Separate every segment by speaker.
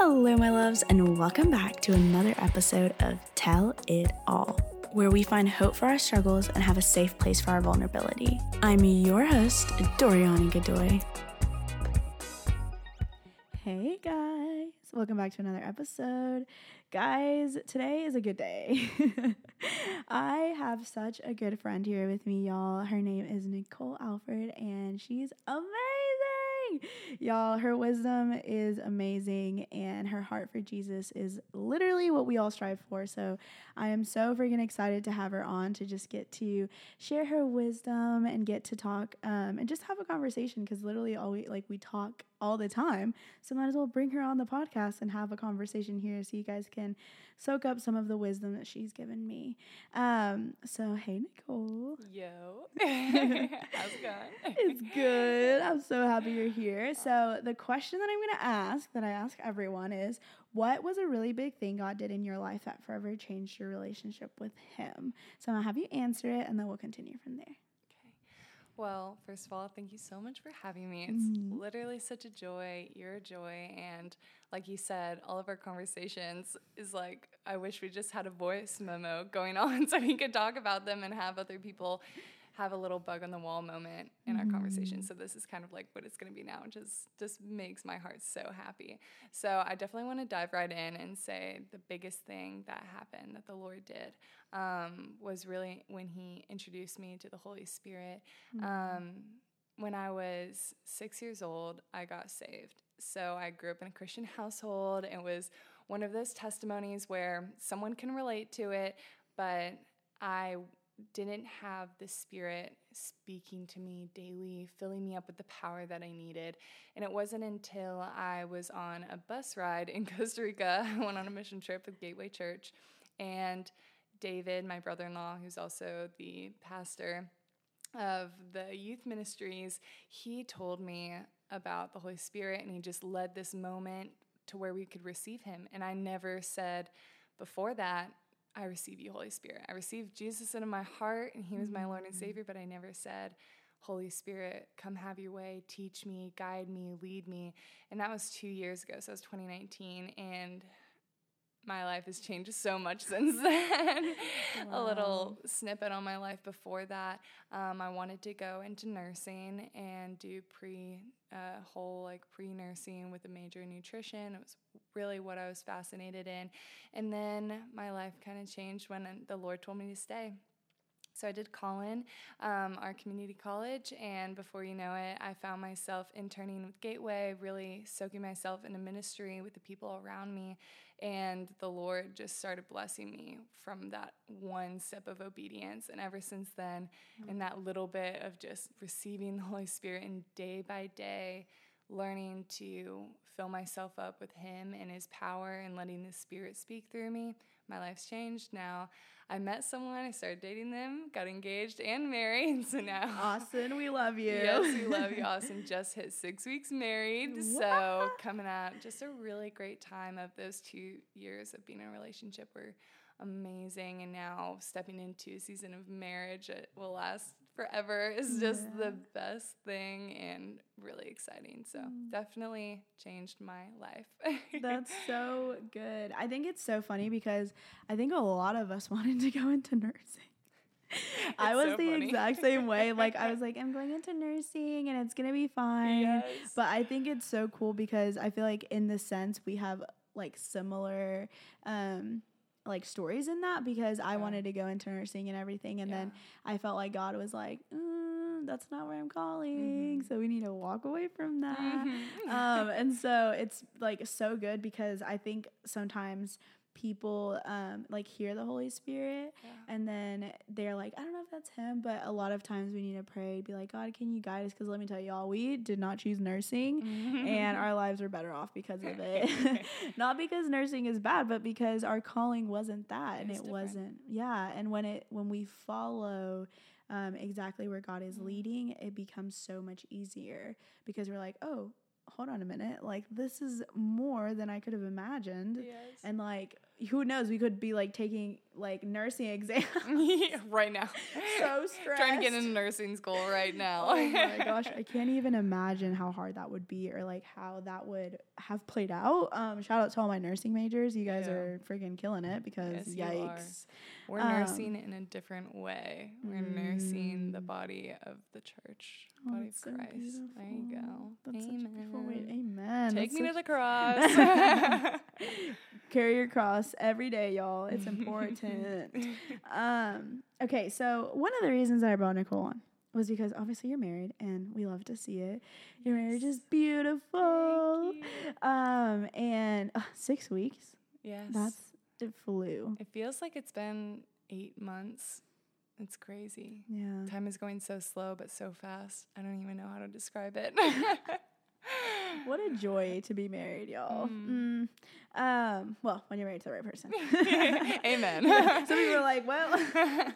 Speaker 1: Hello, my loves, and welcome back to another episode of Tell It All, where we find hope for our struggles and have a safe place for our vulnerability. I'm your host, Doriani Godoy. Hey, guys, welcome back to another episode. Guys, today is a good day. I have such a good friend here with me, y'all. Her name is Nicole Alfred, and she's amazing. Y'all, her wisdom is amazing and her heart for Jesus is literally what we all strive for. So I am so freaking excited to have her on to just get to share her wisdom and get to talk um, and just have a conversation because literally all we like we talk all the time. So might as well bring her on the podcast and have a conversation here so you guys can soak up some of the wisdom that she's given me. Um, so hey Nicole.
Speaker 2: Yo. How's it going?
Speaker 1: it's good. I'm so happy you're here. So the question that I'm gonna ask, that I ask everyone, is what was a really big thing God did in your life that forever changed your relationship with Him? So I'm gonna have you answer it and then we'll continue from there.
Speaker 2: Well, first of all, thank you so much for having me. It's mm-hmm. literally such a joy. You're a joy. And like you said, all of our conversations is like, I wish we just had a voice memo going on so we could talk about them and have other people have a little bug on the wall moment in mm-hmm. our conversation. Mm. So this is kind of like what it's going to be now, which is just makes my heart so happy. So I definitely want to dive right in and say the biggest thing that happened that the Lord did um, was really when He introduced me to the Holy Spirit. Mm-hmm. Um, when I was six years old, I got saved. So I grew up in a Christian household. It was one of those testimonies where someone can relate to it, but I didn't have the Spirit speaking to me daily, filling me up with the power that I needed. And it wasn't until I was on a bus ride in Costa Rica, I went on a mission trip with Gateway Church, and David, my brother in law, who's also the pastor of the youth ministries, he told me about the Holy Spirit and he just led this moment to where we could receive him. And I never said before that, I receive you, Holy Spirit. I received Jesus into my heart and he was my Lord and mm. Savior, but I never said, Holy Spirit, come have your way, teach me, guide me, lead me. And that was two years ago. So it was 2019. And my life has changed so much since then. Wow. a little snippet on my life before that. Um, I wanted to go into nursing and do pre uh, whole like pre nursing with a major in nutrition. It was really what I was fascinated in. And then my life kind of changed when the Lord told me to stay. So I did Collin, um, our community college, and before you know it, I found myself interning with Gateway, really soaking myself in a ministry with the people around me. And the Lord just started blessing me from that one step of obedience. And ever since then, mm-hmm. in that little bit of just receiving the Holy Spirit and day by day, learning to fill myself up with Him and His power and letting the Spirit speak through me, my life's changed now. I met someone, I started dating them, got engaged and married. So now
Speaker 1: Austin, we love you.
Speaker 2: Yes, we love you. Austin just hit six weeks married. So coming out just a really great time of those two years of being in a relationship were amazing and now stepping into a season of marriage that will last forever is just yeah. the best thing and really exciting. So mm. definitely changed my life.
Speaker 1: That's so good. I think it's so funny because I think a lot of us wanted to go into nursing. I was so the funny. exact same way. Like I was like, I'm going into nursing and it's gonna be fine. Yes. But I think it's so cool because I feel like in the sense we have like similar um like stories in that because I wanted to go into nursing and everything, and yeah. then I felt like God was like, mm, "That's not where I'm calling," mm-hmm. so we need to walk away from that. Mm-hmm. um, and so it's like so good because I think sometimes people um, like hear the Holy Spirit yeah. and then they're like, I don't know if that's him, but a lot of times we need to pray, be like, God, can you guide us? Because let me tell y'all, we did not choose nursing and our lives are better off because of it. not because nursing is bad, but because our calling wasn't that and it different. wasn't, yeah. And when it, when we follow, um, exactly where God is mm-hmm. leading, it becomes so much easier because we're like, oh, hold on a minute like this is more than i could have imagined yes. and like who knows? We could be like taking like nursing exams
Speaker 2: right now.
Speaker 1: So stressed.
Speaker 2: Trying to get into nursing school right now.
Speaker 1: oh my gosh, I can't even imagine how hard that would be, or like how that would have played out. Um, shout out to all my nursing majors. You guys
Speaker 2: Yeah.
Speaker 1: are freaking killing it because
Speaker 2: Yes,
Speaker 1: yikes.
Speaker 2: We're
Speaker 1: Um,
Speaker 2: nursing in a different way. We're nursing the
Speaker 1: Mm.
Speaker 2: body of the church,
Speaker 1: Oh,
Speaker 2: body of
Speaker 1: so
Speaker 2: Christ. There you go.
Speaker 1: That's such a way.
Speaker 2: Amen.
Speaker 1: Amen.
Speaker 2: Take
Speaker 1: That's
Speaker 2: me to the cross.
Speaker 1: carry your cross every day, y'all. It's important. um, okay, so one of the reasons I brought Nicole on was because obviously you're married and we love to see it. Your marriage is beautiful. Um, and uh, six weeks.
Speaker 2: Yes.
Speaker 1: That's it flew.
Speaker 2: it feels like it's been eight months. It's crazy.
Speaker 1: Yeah.
Speaker 2: Time is going so slow but so fast. I don't even know how to describe it.
Speaker 1: What a joy to be married, y'all.
Speaker 2: Mm.
Speaker 1: Mm. Um, well, when you're married to the right person.
Speaker 2: Amen.
Speaker 1: Some people are like, well,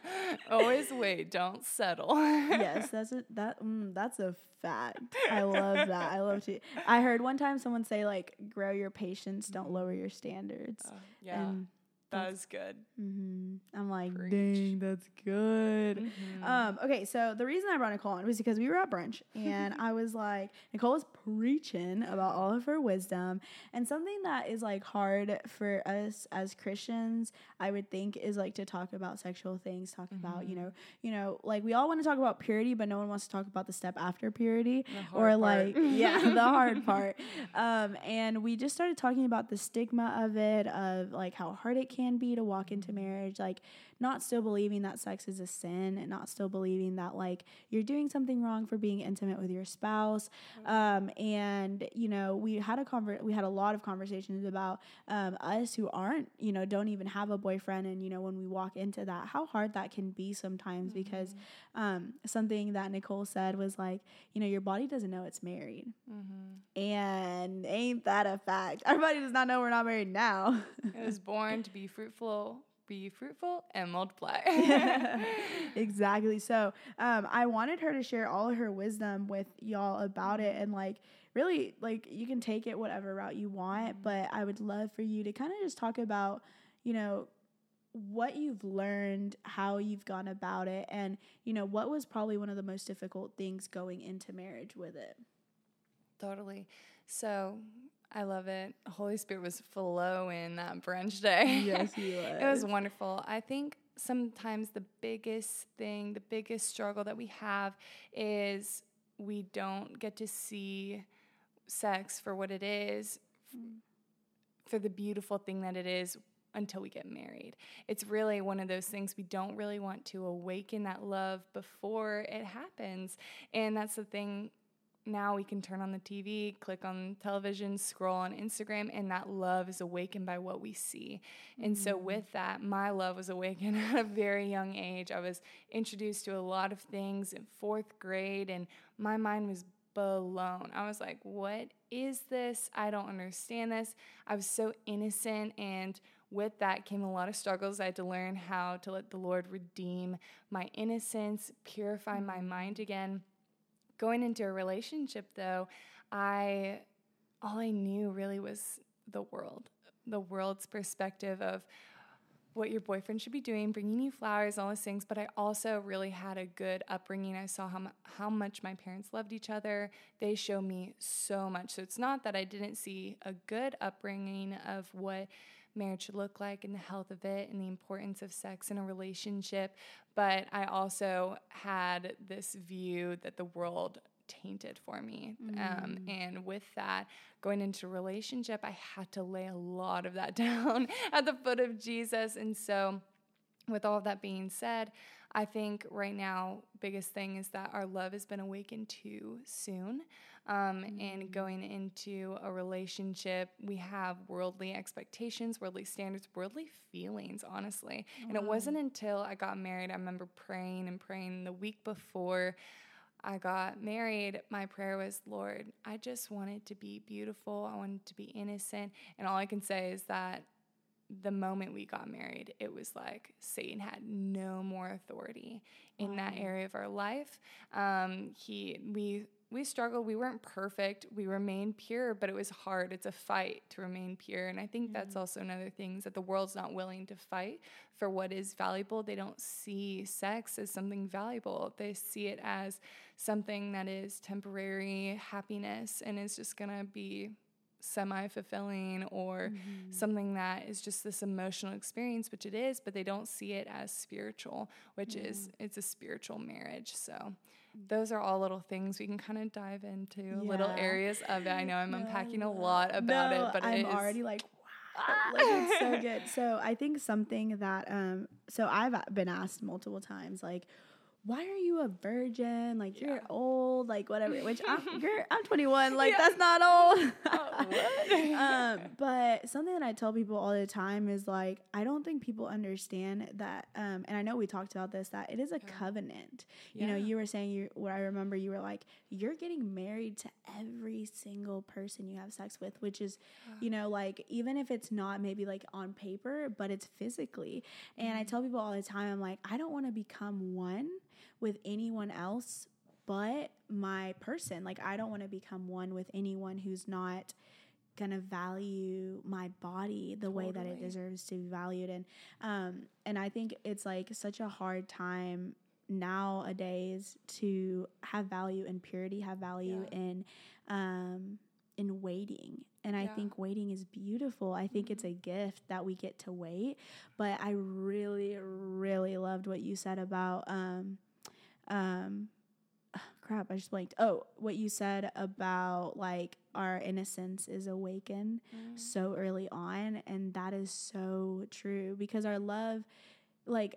Speaker 2: Always wait, don't settle.
Speaker 1: yes, that's a that mm, that's a fact. I love that. I love to. I heard one time someone say like, "Grow your patience, don't lower your standards."
Speaker 2: Uh, yeah,
Speaker 1: And
Speaker 2: that is was good.
Speaker 1: hmm I'm like,
Speaker 2: Preach.
Speaker 1: dang, that's good.
Speaker 2: Mhm.
Speaker 1: Um, okay, so the reason I brought Nicole on was because we were at brunch and I was like, Nicole was preaching about all of her wisdom and something that is like hard for us as Christians, I would think, is like to talk about sexual things, talk about, you know, you know, like we all want to talk about purity, but no one wants to talk about the step after purity or
Speaker 2: hard
Speaker 1: like yeah the hard part um and we just started talking about the stigma of it of like how hard it can be to walk into marriage like not still believing that sex is a sin and not still believing that like you're doing something wrong for being intimate with your spouse um and you know we had a conver- we had a lot of conversations about um us who aren't you know don't even have a boyfriend and you know when we walk into that how hard that can be sometimes because um something that Nicole said was like you know your body doesn't know it's married
Speaker 2: Mhm.
Speaker 1: and ain't that a fact? Our body does not know we're not married now.
Speaker 2: It was born to be fruitful, be fruitful, and multiply.
Speaker 1: exactly. So um, I wanted her to share all of her wisdom with y'all about it and like really like you can take it whatever route you want, but I would love for you to kind of just talk about, you know, what you've learned, how you've gone about it, and you know, what was probably one of the most difficult things going into marriage with it.
Speaker 2: Totally. So I love it. Holy Spirit was flowing that brunch day.
Speaker 1: Yes, he was.
Speaker 2: it was wonderful. I think sometimes the biggest thing, the biggest struggle that we have is we don't get to see sex for what it is, for the beautiful thing that it is until we get married. It's really one of those things we don't really want to awaken that love before it happens. And that's the thing now we can turn on the TV, click on television, scroll on Instagram, and that love is awakened by what we see. And so, mm. with that, my love was awakened at a very young age. I was introduced to a lot of things in fourth grade, and my mind was blown. I was like, what is this? I don't understand this. I was so innocent and with that came a lot of struggles. I had to learn how to let the Lord redeem my innocence, purify my mm. mind again. Going into a relationship though, I all I knew really was the world, the world's perspective of what your boyfriend should be doing, bringing you flowers, all those things. But I also really had a good upbringing. I saw how, how much my parents loved each other. They showed me so much. So it's not that I didn't see a good upbringing of what marriage should look like and the health of it and the importance of sex in a relationship. But I also had this view that the world tainted for me. Um, and with that, going into a relationship, I had to lay a lot of that down at the foot of Jesus. And so, with all of that being said, I think right now, biggest thing is that our love has been awakened too soon. Um, And going into a relationship, we have worldly expectations, worldly standards, worldly feelings, honestly. And it wasn't until I got married, I remember praying and praying the week before I got married, my prayer was, Lord, I just wanted to be beautiful. I wanted to be innocent. And all I can say is that the moment we got married, it was like Satan had no more authority in that area of our life. Um, he, we we struggled. We weren't perfect. We remained pure, but it was hard. It's a fight to remain pure. And I think mm-hmm. that's also another thing is that the world's not willing to fight for what is valuable. They don't see sex as something valuable. They see it as something that is temporary happiness and is just going to be semi fulfilling or mm-hmm. something that is just this emotional experience, which it is, but they don't see it as spiritual, which yeah. is it's a spiritual marriage. So. Those are all little things we can kind of dive into yeah. little areas of it. I know I'm no, unpacking a lot about
Speaker 1: no,
Speaker 2: it, but
Speaker 1: I'm already like wow, like it's so good. So I think something that um so I've been asked multiple times like why are you a virgin? Like yeah. you're old, like whatever. Which I'm, you're, I'm 21. Like yeah. that's not old. oh, um, but something that I tell people all the time is like I don't think people understand that. Um, and I know we talked about this that it is a yeah. covenant. You know, you were saying you. What I remember, you were like you're getting married to every single person you have sex with, which is, you know, like even if it's not maybe like on paper, but it's physically. And mm-hmm. I tell people all the time, I'm like, I don't want to become one with anyone else but my person. Like, I don't want to become one with anyone who's not gonna value my body the totally. way that it deserves to be valued and um and I think it's like such a hard time nowadays to have value in purity, have value yeah. in um in waiting. And yeah. I think waiting is beautiful. I think mm-hmm. it's a gift that we get to wait. But I really, really loved what you said about um um crap i just blanked oh what you said about like our innocence is awakened mm. so early on and that is so true because our love like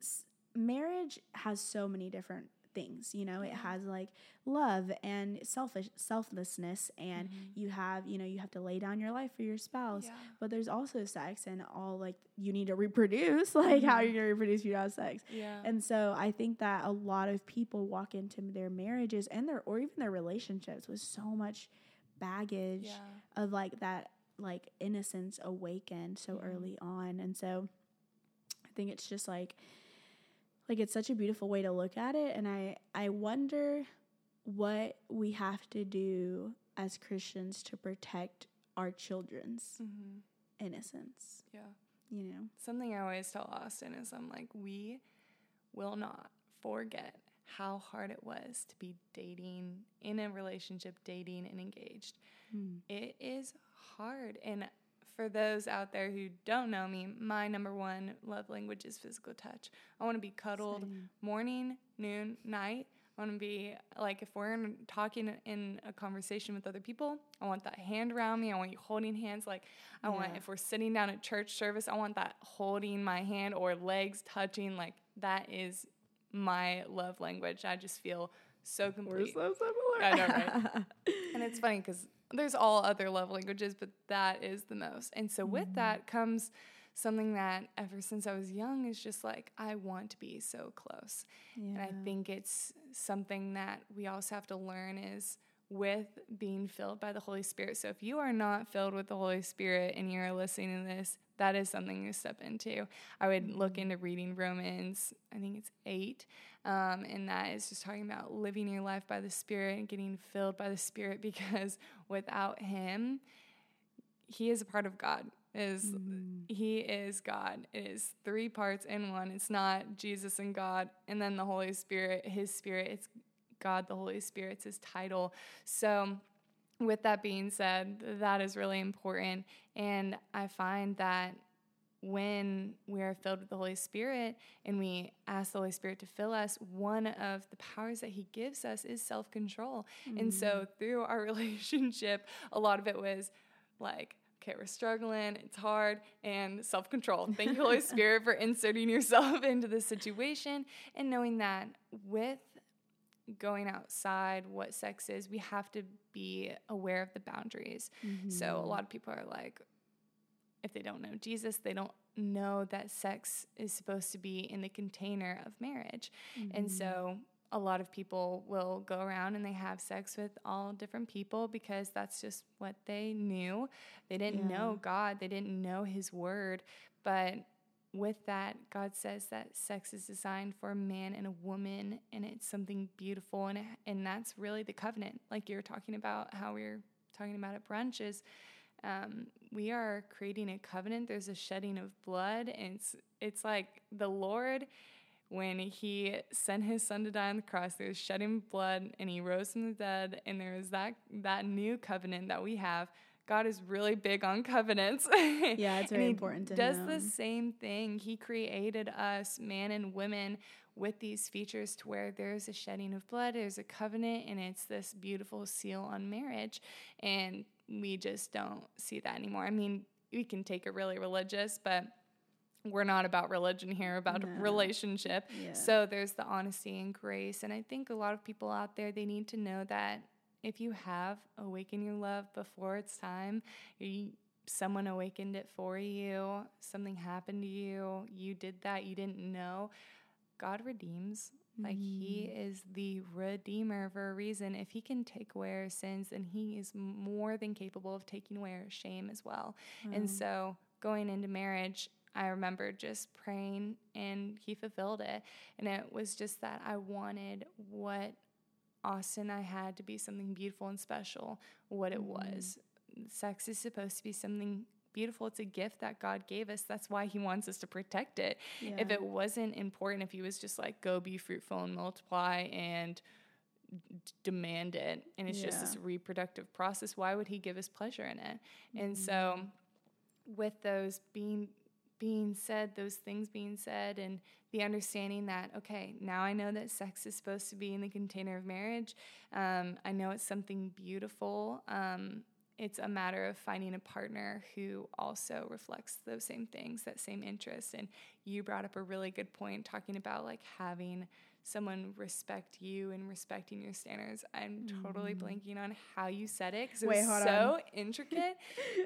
Speaker 1: s- marriage has so many different things you know it has like love and selfish selflessness and mm-hmm. you have you know you have to lay down your life for your spouse yeah. but there's also sex and all like you need to reproduce like mm-hmm. how going to reproduce if you don't have sex yeah and so i think that a lot of people walk into their marriages and their or even their relationships with so much baggage yeah. of like that like innocence awakened so mm-hmm. early on and so i think it's just like like it's such a beautiful way to look at it and i i wonder what we have to do as christians to protect our children's mm-hmm. innocence.
Speaker 2: Yeah.
Speaker 1: You know?
Speaker 2: Something i always tell austin is i'm like we will not forget how hard it was to be dating in a relationship dating and engaged. Mm. it is hard. And for those out there who don't know me, my number one love language is physical touch. I want to be cuddled Same. morning, noon, night. I want to be like if we're in, talking in a conversation with other people, I want that hand around me. I want you holding hands. Like I yeah. want if we're sitting down at church service, I want that holding my hand or legs touching. Like that is my love language. I just feel so complete.
Speaker 1: We're so similar.
Speaker 2: I know, right? and it's funny because there's all other love languages, but that is the most. And so with mm-hmm. that comes something that ever since I was young is just like I want to be so close. Yeah. And I think it's something that we also have to learn is with being filled by the Holy Spirit. So if you are not filled with the Holy Spirit and you're listening to this, that is something to step into. I would look into reading Romans, I think it's 8, um, and that is just talking about living your life by the Spirit and getting filled by the Spirit because without Him, He is a part of God. Is mm. He is God. It is three parts in one. It's not Jesus and God and then the Holy Spirit, His Spirit. It's God, the Holy Spirit's His title. So with that being said, that is really important. And I find that when we are filled with the Holy Spirit and we ask the Holy Spirit to fill us, one of the powers that He gives us is self control. Mm. And so mm. through our relationship, a lot of it was like, okay, we're struggling, it's hard, and self control. Thank you, Holy Spirit, for inserting yourself into the situation and knowing that with going outside what sex is, we have to be aware of the boundaries. Mm-hmm. So a mm-hmm. lot of people are like, if they don't know Jesus, they don't know that sex is supposed to be in the container of marriage. Mm-hmm. And so a lot of people will go around and they have sex with all different people because that's just what they knew. They didn't yeah. know God, they didn't know His Word. But with that, God says that sex is designed for a man and a woman, and it's something beautiful, and and that's really the covenant. Like you're talking about how we are talking about at brunch is, um, we are creating a covenant. There's a shedding of blood, and it's it's like the Lord when he sent his son to die on the cross there was shedding blood and he rose from the dead and there is that that new covenant that we have God is really big on covenants.
Speaker 1: Yeah, it's very important to
Speaker 2: does
Speaker 1: him.
Speaker 2: the same thing. He created us, man and women, with these features to where there's a shedding of blood, there's a covenant, and it's this beautiful seal on marriage. And we just don't see that anymore. I mean, we can take it really religious, but we're not about religion here, about
Speaker 1: No.
Speaker 2: relationship.
Speaker 1: Yeah.
Speaker 2: So there's the honesty and grace. And I think a lot of people out there, they need to know that if you have awakened your love before it's time, you, someone awakened it for you, something happened to you, you did that, you didn't know, God redeems. Like he mm-hmm. is the redeemer for a reason. If he can take away our sins, then he is more than capable of taking away our shame as well. And so going into marriage, I remember just praying and he fulfilled it. And it was just that I wanted what Austin I had to be something beautiful and special, what it was. Sex is supposed to be something beautiful. It's a gift that God gave us. That's why he wants us to protect it. If it wasn't important, if he was just like, go be fruitful and multiply and d- demand it, and it's just this reproductive process, why would he give us pleasure in it? And so,
Speaker 1: Mm-hmm.
Speaker 2: with those being being said, those things being said, and the understanding that okay, now I know that sex is supposed to be in the container of marriage. Um, I know it's something beautiful. Um, it's a matter of finding a partner who also reflects those same things, that same interest. And you brought up a really good point talking about like having someone respect you and respecting your standards. I'm totally blanking on how you said it because it.
Speaker 1: Wait,
Speaker 2: was so intricate,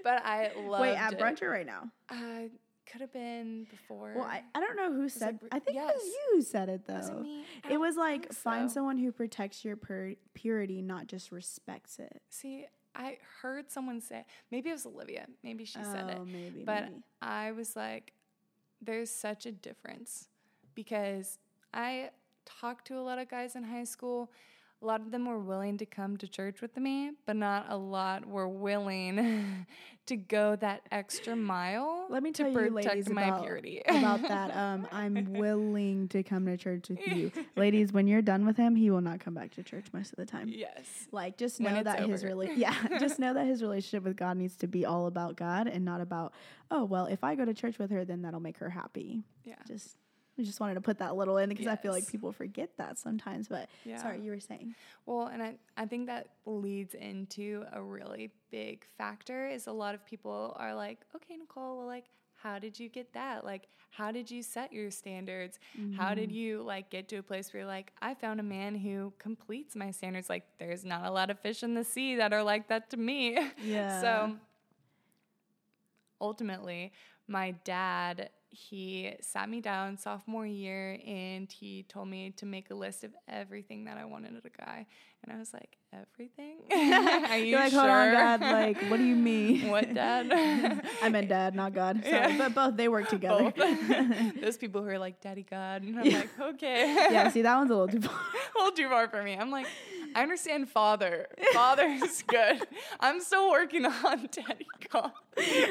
Speaker 2: but I loved
Speaker 1: Wait, at
Speaker 2: it.
Speaker 1: brunch or right now?
Speaker 2: Uh, could have been before.
Speaker 1: Well, I, I don't know who said.
Speaker 2: like
Speaker 1: I think it was you who said it though.
Speaker 2: Was it me? I
Speaker 1: It was like
Speaker 2: think
Speaker 1: find
Speaker 2: so.
Speaker 1: someone who protects your pur- purity, not just respects it.
Speaker 2: See, I heard someone say maybe it was Olivia. Maybe she said it.
Speaker 1: Oh, maybe.
Speaker 2: But
Speaker 1: maybe.
Speaker 2: I was like, there's such a difference because I talked to a lot of guys in high school. A lot of them were willing to come to church with me, but not a lot were willing to go that extra mile.
Speaker 1: Let me
Speaker 2: to
Speaker 1: tell you, ladies,
Speaker 2: my
Speaker 1: about,
Speaker 2: purity.
Speaker 1: about that. Um, I'm willing to come to church with you, ladies. When you're done with him, he will not come back to church most of the time.
Speaker 2: yes.
Speaker 1: Like, just know that his
Speaker 2: over.
Speaker 1: rela- yeah, just know that his relationship with God needs to be all about God and not about, oh well, if I go to church with her, then that'll make her happy.
Speaker 2: Yeah.
Speaker 1: Just, we just wanted to put that little in because I feel like people forget that sometimes. But
Speaker 2: Yeah.
Speaker 1: sorry, you were saying.
Speaker 2: Well, and I, I think that leads into a really big factor is a lot of people are like, okay, Nicole, well, like, how did you get that? Like, how did you set your standards? How did mm-hmm. you like get to a place where you're like, I found a man who completes my standards? Like, there's not a lot of fish in the sea that are like that to me.
Speaker 1: Yeah.
Speaker 2: so ultimately, my dad, he sat me down sophomore year and he told me to make a list of everything that I wanted in a guy. And I was like, everything? Are you
Speaker 1: You're like,
Speaker 2: sure?
Speaker 1: hold on, Dad. Like, what do you mean?
Speaker 2: What, Dad?
Speaker 1: I meant Dad, not God. Sorry,
Speaker 2: Yeah.
Speaker 1: but both they work together.
Speaker 2: Those people who are like, Daddy God. And I'm
Speaker 1: Yeah.
Speaker 2: like, okay.
Speaker 1: yeah, see, that one's a little too far.
Speaker 2: a little too far for me. I'm like, I understand father. Father's good. I'm still working on daddy God.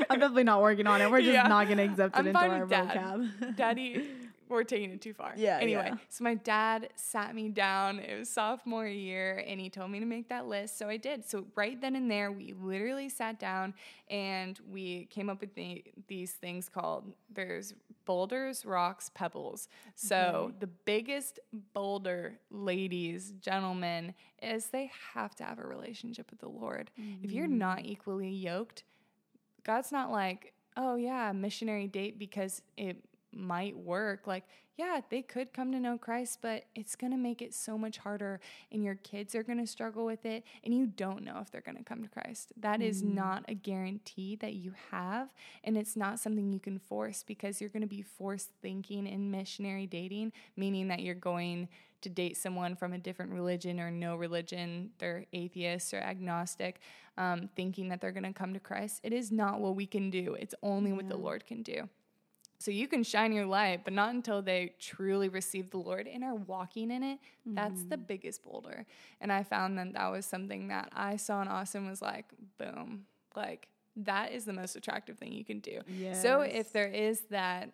Speaker 1: I'm definitely not working on it. We're just
Speaker 2: Yeah.
Speaker 1: not gonna accept it
Speaker 2: I'm
Speaker 1: into our
Speaker 2: dad.
Speaker 1: vocab.
Speaker 2: Daddy, we're taking it too far.
Speaker 1: Yeah,
Speaker 2: Anyway,
Speaker 1: yeah.
Speaker 2: so my dad sat me down. It was sophomore year, and he told me to make that list. So I did. So right then and there, we literally sat down and we came up with the, these things called there's boulders, rocks, pebbles. So the biggest boulder, ladies, gentlemen, is they have to have a relationship with the Lord. If you're
Speaker 1: Mm-hmm.
Speaker 2: not equally yoked, God's not like, oh yeah, missionary date because it might work. Like, yeah, they could come to know Christ, but it's going to make it so much harder and your kids are going to struggle with it and you don't know if they're going to come to Christ. That is not a guarantee that you have and it's not something you can force because you're going to be forced thinking in missionary dating, meaning that you're going to date someone from a different religion or no religion, they're atheist or agnostic, um, thinking that they're going to come to Christ. It is not what we can do. It's only what the Lord can do. So you can shine your light, but not until they truly receive the Lord and are walking in it. Mm-hmm. That's the mm-hmm. biggest boulder. And I found that that was something that I saw in Austin was like, boom, like that is the most attractive thing you can do. Yes. So if there is that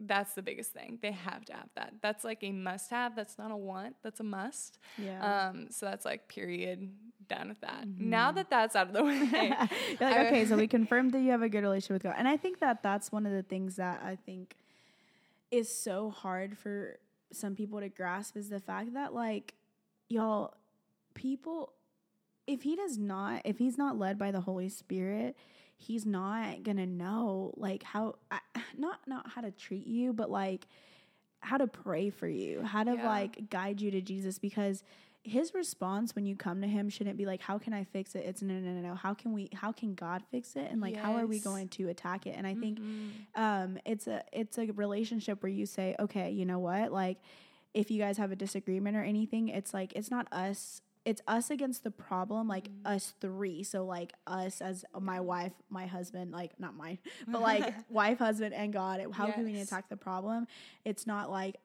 Speaker 2: that's the biggest thing. They have to have that. That's like a must have. That's not a want. That's a must. Yeah. Um, so that's like period. Done with that. Mm-hmm. Now that that's out of the way,
Speaker 1: you're like, okay, so we confirmed that you have a good relationship with God, and I think that that's one of the things that I think is so hard for some people to grasp is the fact that like y'all people if he does not if he's not led by the holy spirit he's not gonna know like how not not how to treat you but like how to pray for you how to yeah. like guide you to jesus because his response when you come to him shouldn't be like how can i fix it it's no no no no how can we how can god fix it and like yes. how are we going to attack it and i mm-hmm. think um it's a it's a relationship where you say okay you know what like if you guys have a disagreement or anything it's like it's not us it's us against the problem, like mm-hmm. us three. So like us as my wife, my husband, like not mine, but like wife, husband, and God. How yes. can we attack the problem? It's not like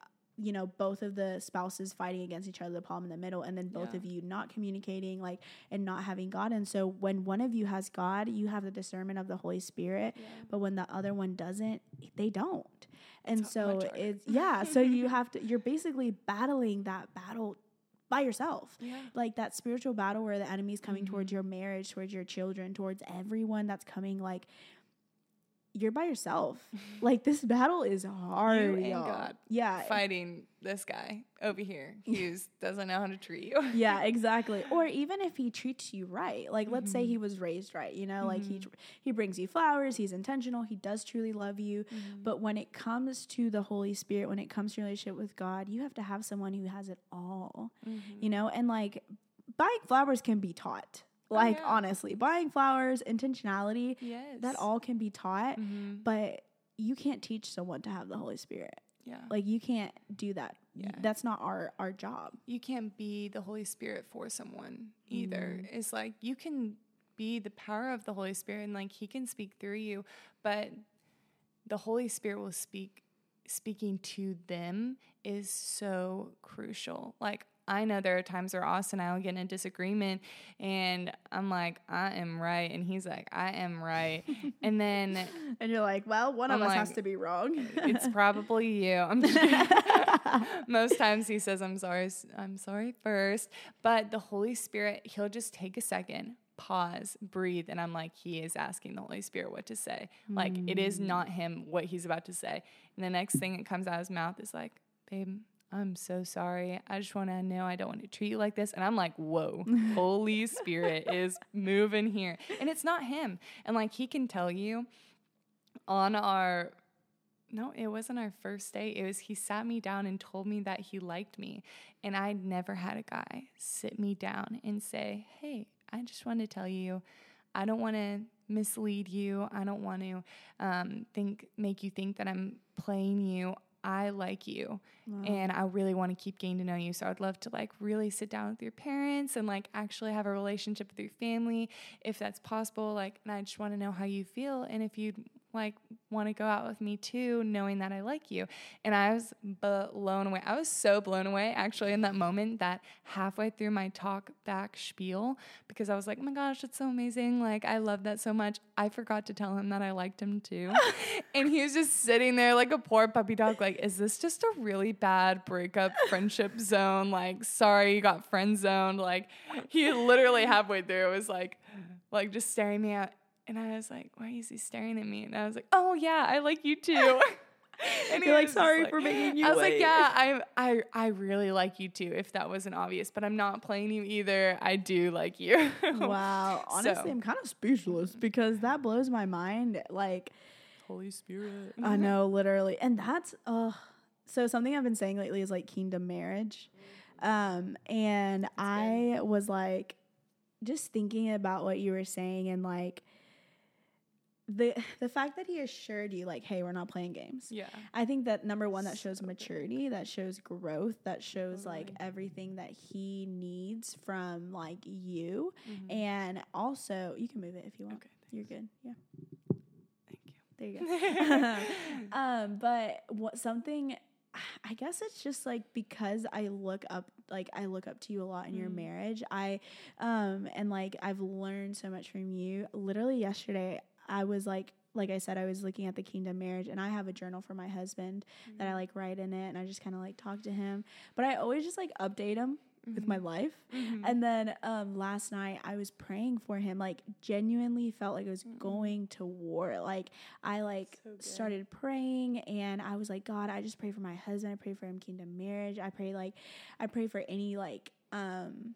Speaker 1: you know both of the spouses fighting against each other the problem in the middle and then both yeah. of you not communicating like and not having god and so when one of you has god you have the discernment of the holy spirit yeah. but when the other one doesn't they don't and it's so it's yeah so you have to you're basically battling that battle by yourself. Yeah. Like that spiritual battle where the enemy is coming mm-hmm. towards your marriage, towards your children, towards everyone that's coming like you're by yourself. like this battle is hard. You and y'all. God.
Speaker 2: Yeah. Fighting this guy over here who doesn't know how to treat you.
Speaker 1: yeah, exactly. Or even if he treats you right. Like mm-hmm. let's say he mm-hmm. was raised right, you know, mm-hmm. like he mm-hmm. he brings you flowers, he's intentional, he does truly love you. Mm-hmm. But when it comes to the Holy Spirit, when it comes to relationship with God, you have to have someone who has it all. You mm-hmm. know, and like buying flowers can be taught like oh, yeah. honestly, buying flowers, intentionality, yes. that all can be taught, mm-hmm. but you can't teach someone to have the Holy Spirit. Yeah. Like you can't do that. Yeah. That's not our our job.
Speaker 2: You can't be the Holy Spirit for someone either. Mm-hmm. It's like you can be the power of the Holy Spirit and like he can speak through you, but the Holy Spirit will speak speaking to them is so crucial. Like I know there are times where Austin and I will get in a disagreement and I'm like, I am right. And he's like, I am right. and then.
Speaker 1: And you're like, well, one I'm of us like, has to be wrong.
Speaker 2: it's probably you. I'm Most times he says, I'm sorry. I'm sorry first. But the Holy Spirit, he'll just take a second, pause, breathe, and I'm like, he is asking the Holy Spirit what to say. Like, mm. it is not him what he's about to say. And the next thing that comes out of his mouth is like, babe, I'm so sorry. I just want to know I don't want to treat you like this. And I'm like, whoa, Holy Spirit is moving here. And it's not him. And like, he can tell you on our, no, it wasn't our first date. It was he sat me down and told me that he liked me. And I never had a guy sit me down and say, hey, I just want to tell you, I don't want to mislead you. I don't want to um, think make you think that I'm playing you. I like you wow. and I really want to keep getting to know you. So I'd love to like really sit down with your parents and like actually have a relationship with your family if that's possible. Like, and I just want to know how you feel and if you'd like want to go out with me too, knowing that I like you. And I was blown away. I was so blown away actually in that moment that halfway through my talk back spiel, because I was like, oh my gosh, it's so amazing. Like, I love that so much. I forgot to tell him that I liked him too. and he was just sitting there like a poor puppy dog, like, is this just a really bad breakup friendship zone? Like, sorry, you got friend zoned. Like, he literally halfway through was like, like just staring me at and I was like, why is he staring at me? And I was like, oh yeah, I like you too.
Speaker 1: and you're like, sorry like, for making you.
Speaker 2: I was like, yeah, I, I, I really like you too. If that wasn't obvious, but I'm not playing you either. I do like you.
Speaker 1: wow, honestly, so. I'm kind of speechless because that blows my mind. Like,
Speaker 2: Holy Spirit.
Speaker 1: I know, literally, and that's uh. So something I've been saying lately is like kingdom marriage, um, and I was like, just thinking about what you were saying and like the the fact that he assured you like hey we're not playing games yeah i think that number one that shows maturity that shows growth that shows totally. like everything that he needs from like you mm-hmm. and also you can move it if you want okay, you're good yeah
Speaker 2: thank you
Speaker 1: There you go. um, but what something I guess it's just like because I look up like I look up to you a lot in mm. your marriage. I um and like I've learned so much from you. Literally yesterday I was like like I said, I was looking at the kingdom marriage and I have a journal for my husband mm-hmm. that I mm. like write in it and I just kind of like talk to him. But I always just like update him mm-hmm. with my mm-hmm. life. Mm-hmm. And then um, last night I was praying for him, like genuinely felt like I was mm-hmm. going to war. Like I like so started praying and I was like, God, I just pray for my husband. I pray for him kingdom marriage. I pray like I pray for any like um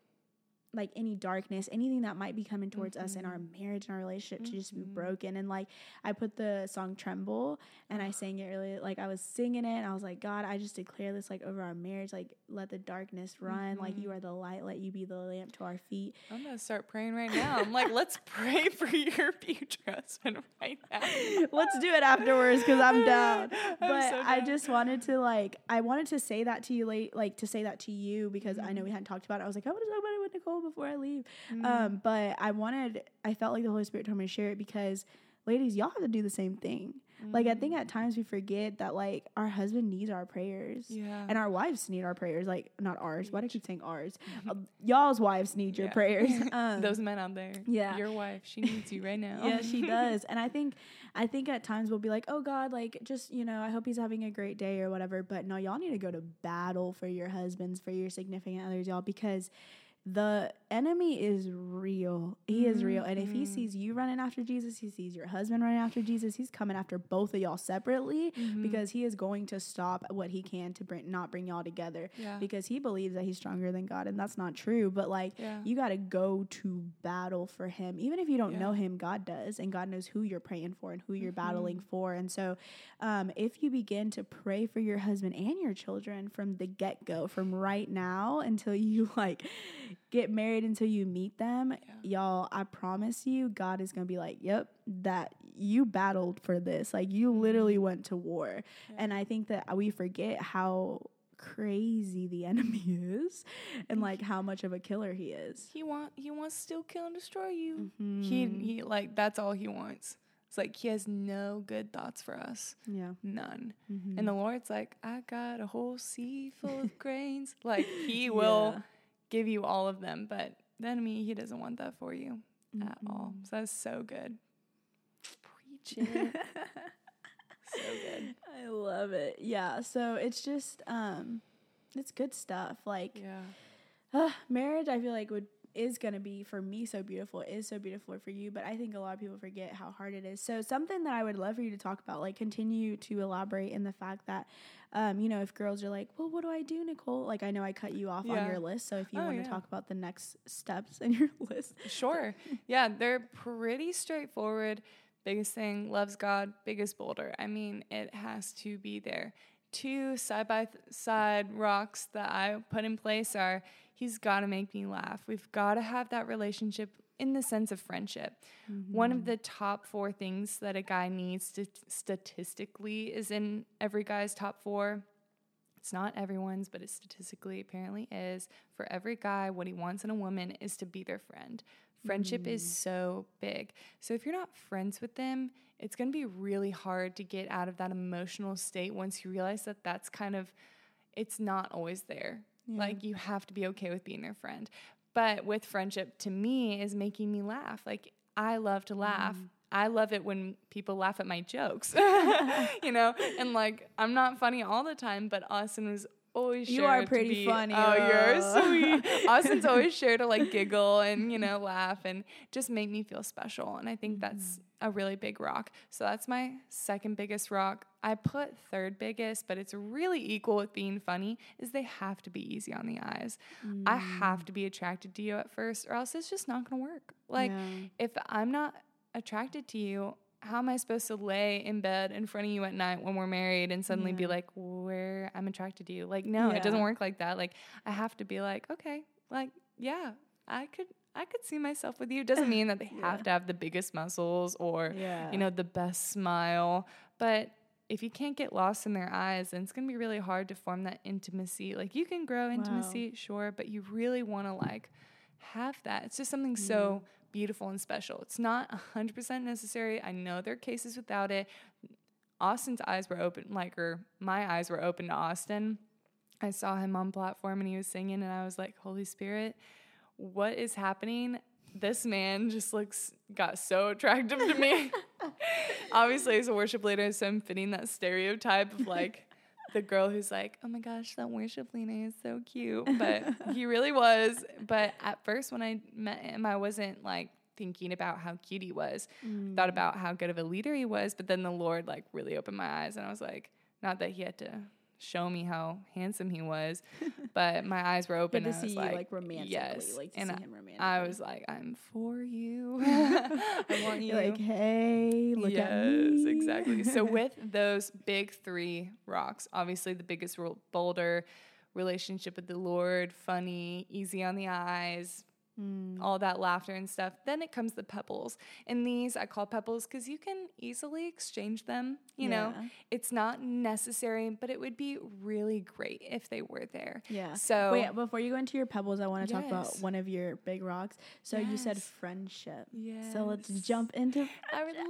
Speaker 1: like any darkness, anything that might be coming towards mm-hmm. us in our mm-hmm. marriage and our relationship mm-hmm. to just be mm-hmm. broken. And like I put the song Tremble and I sang it really Like I was singing it and I was like, God, I just declare this like over our marriage. Like let the darkness run. Mm-hmm. Like you mm-hmm. are the light. Let you be the lamp to our feet.
Speaker 2: I'm gonna start praying right now. I'm like, let's pray for your future husband right now.
Speaker 1: let's do it afterwards because I'm down. I'm but so down. I just wanted to like I wanted to say that to you late like to say that to you because I know we hadn't talked about it. I was like, I want to talk about it with Nicole before I leave. Mm. Um, but I wanted, I felt like the Holy Spirit told me to share it because, ladies, y'all have to do the same thing. Mm. Like I think at times we forget that like our husband needs our prayers, yeah, and our wives need our prayers. Like not ours. Why do I keep saying ours? Uh, y'all's wives need your yeah. prayers.
Speaker 2: Um, Those men out there, yeah, your wife, she needs you right now.
Speaker 1: yeah, she does. And I think, I think at times we'll be like, oh God, like just you know, I hope he's having a great day or whatever. But no, y'all need to go to battle for your husbands, for your significant others, y'all, because the enemy is real. He is real. And if he mm-hmm. sees you running after Jesus, he sees your husband running after Jesus, he's coming after both of y'all separately mm-hmm. because he is going to stop what he can to bring not bring y'all together. Yeah. Because he believes that he's stronger than God and that's not true. But like yeah. you gotta go to battle for him. Even if you don't yeah. know him, God does. And God knows who you're praying for and who you're mm-hmm. battling for. And so um, if you begin to pray for your husband and your children from the get-go, from right now until you like get married until you meet them, yeah. y'all, I promise you, God is going to be like, yep, that you battled for this. Like you literally mm-hmm. went to war. Yeah. And I think that we forget how crazy the enemy is and like how much of a killer he is.
Speaker 2: He want he wants to still kill and destroy you. Mm-hmm. He he like that's all he wants. It's like he has no good thoughts for us. Yeah. None. Mm-hmm. And the Lord's like, I got a whole sea full of grains. Like he will yeah give you all of them, but the enemy, he doesn't want that for you mm-hmm. at all. So that's so good. Preach it.
Speaker 1: so good. I love it. Yeah. So it's just um it's good stuff. Like yeah. Uh, marriage I feel like would is going to be for me so beautiful is so beautiful for you but i think a lot of people forget how hard it is so something that i would love for you to talk about like continue to elaborate in the fact that um, you know if girls are like well what do i do nicole like i know i cut you off yeah. on your list so if you oh, want to yeah. talk about the next steps in your list
Speaker 2: sure yeah they're pretty straightforward biggest thing loves god biggest boulder i mean it has to be there two side by side rocks that i put in place are He's got to make me laugh. We've got to have that relationship in the sense of friendship. Mm-hmm. One of mm-hmm. the top four things that a guy needs to statistically is in every guy's top four. It's not everyone's, but it statistically apparently is. For every guy, what he wants in a woman is to be their friend. Friendship mm. is so big. So if you're not friends with them, it's going to be really hard to get out of that emotional state once you realize that that's kind of it's not always there. Yeah. Like you have to be okay with being their friend. But with friendship to me is making me laugh. Like I love to laugh. Mm. I love it when people laugh at my jokes. you know, and like I'm not funny all the time, but Austin was always
Speaker 1: you are pretty be, funny.
Speaker 2: Oh, you're sweet. Austin's always sure to like giggle and you know laugh and just make me feel special. And I think that's mm-hmm. a really big rock. So that's my second biggest rock. I put third biggest, but it's really equal with being funny. Is they have to be easy on the eyes. Mm. I have mm. to be attracted to you at first, or else it's just not gonna work. Like yeah. if I'm not attracted to you, how am I supposed to lay in bed in front of you at night when we're married and suddenly yeah. be like, where I'm attracted to you? Like, no, yeah. it doesn't work like that. Like, I have to be like, okay, like, yeah, I could, I could see myself with you. It doesn't mean that they yeah. have to have the biggest muscles or, you know, the best smile, but if you can't get lost in their eyes, then it's gonna be really hard to form that intimacy. Like, you can grow intimacy, wow. sure, but you really want to like have that. It's just something so beautiful and special. It's not 100% necessary. I know there are cases without it. Austin's eyes were open, like, or my eyes were open to Austin. I saw him on platform and he was singing, and I was like, Holy Spirit, what is happening? This man just looks got so attractive to me. Obviously, as a worship leader, so I'm fitting that stereotype of like the girl who's like, oh my gosh, that worship leader is so cute. But he really was. But at first, when I met him, I wasn't like thinking about how cute he was, mm. thought about how good of a leader he was. But then the Lord like really opened my eyes, and I was like, not that he had to show me how handsome he was, but my eyes were open.
Speaker 1: Good to see you like, like romantically, yes. like to
Speaker 2: and
Speaker 1: see him romantically. I
Speaker 2: was like, I'm for you. I want you.
Speaker 1: like, hey, look
Speaker 2: yes,
Speaker 1: at me.
Speaker 2: Yes, exactly. So with those big three rocks, obviously the biggest boulder, relationship with the Lord, funny, easy on the eyes, Mm. all that laughter and stuff. Then it comes the pebbles. And these I call pebbles because you can easily exchange them. You yeah. know, it's not necessary, but it would be really great if they were there.
Speaker 1: Yeah. So wait, before you go into your pebbles, I want to yes. talk about one of your big rocks. So yes. you said friendship. Yeah. So let's jump into.
Speaker 2: I would love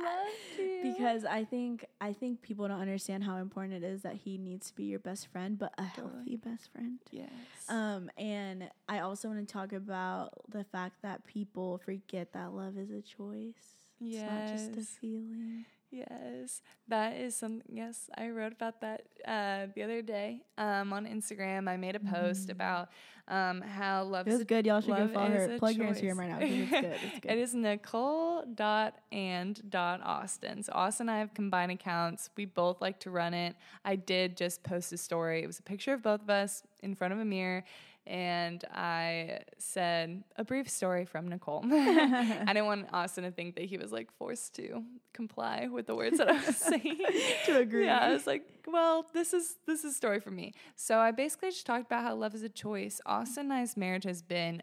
Speaker 2: to
Speaker 1: because I think I think people don't understand how important it is that he needs to be your best friend, but a healthy best friend.
Speaker 2: Yes.
Speaker 1: Um, and I also want to talk about the fact that people forget that love is a choice. Yes. It's not just a feeling.
Speaker 2: Yes, that is something. Yes, I wrote about that uh, the other day um, on Instagram. I made a post mm. about um, how love
Speaker 1: is good. Y'all should go follow her. Plug your Instagram right now. It's good. It's good.
Speaker 2: it is Nicole dot and dot Austin. So Austin and I have combined accounts. We both like to run it. I did just post a story. It was a picture of both of us in front of a mirror and I said a brief story from Nicole. I didn't want Austin to think that he was like forced to comply with the words that I was saying.
Speaker 1: to agree.
Speaker 2: Yeah, I was like, well, this is this is a story for me. So I basically just talked about how love is a choice. Austin and I's marriage has been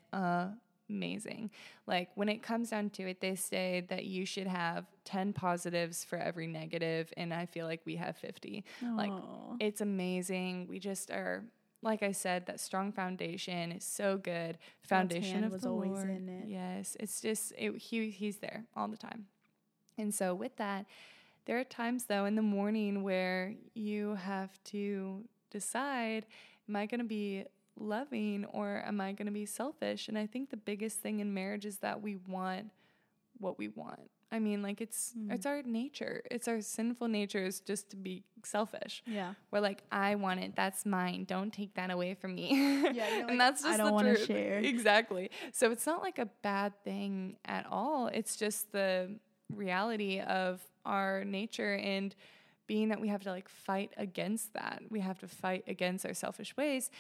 Speaker 2: amazing. Like when it comes down to it, they say that you should have 10 positives for every negative, and I feel like we have 50. Aww. Like it's amazing. We just are like I said, that strong foundation is so good. Foundation of
Speaker 1: was
Speaker 2: the
Speaker 1: always
Speaker 2: Lord.
Speaker 1: in it.
Speaker 2: Yes, it's just it, he he's there all the time. And so with that, there are times though in the morning where you have to decide, am I going to be loving or am I going to be selfish? And I think the biggest thing in marriage is that we want what we want. I mean, like it's mm. it's our nature. It's our sinful nature is just to be selfish.
Speaker 1: Yeah.
Speaker 2: We're like, I want it. That's mine. Don't take that away from me.
Speaker 1: Yeah. and like, that's just I don't want to share.
Speaker 2: Exactly. So it's not like a bad thing at all. It's just the reality of our nature and being that we have to like fight against that. We have to fight against our selfish ways,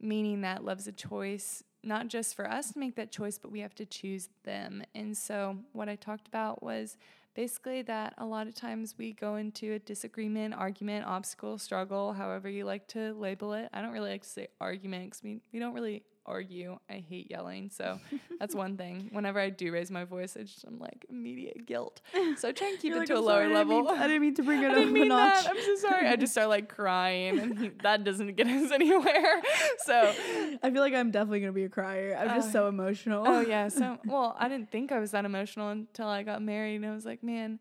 Speaker 2: meaning that love's a choice not just for us to make that choice, but we have to choose them. And so, what I talked about was basically that a lot of times we go into a disagreement, argument, obstacle, struggle, however you like to label it. I don't really like to say argument because we, we don't really argue. I hate yelling. So that's one thing. Whenever I do raise my voice, I just, I'm like immediate guilt. So I try and keep it like, to I'm a lower
Speaker 1: sorry,
Speaker 2: level.
Speaker 1: I didn't, mean, I didn't mean to bring it
Speaker 2: up
Speaker 1: a notch.
Speaker 2: That. I'm so sorry. I just start like crying and that doesn't get us anywhere. So
Speaker 1: I feel like I'm definitely going to be a crier. I'm uh, just so emotional.
Speaker 2: Oh yeah. So, well, I didn't think I was that emotional until I got married and I was like, man,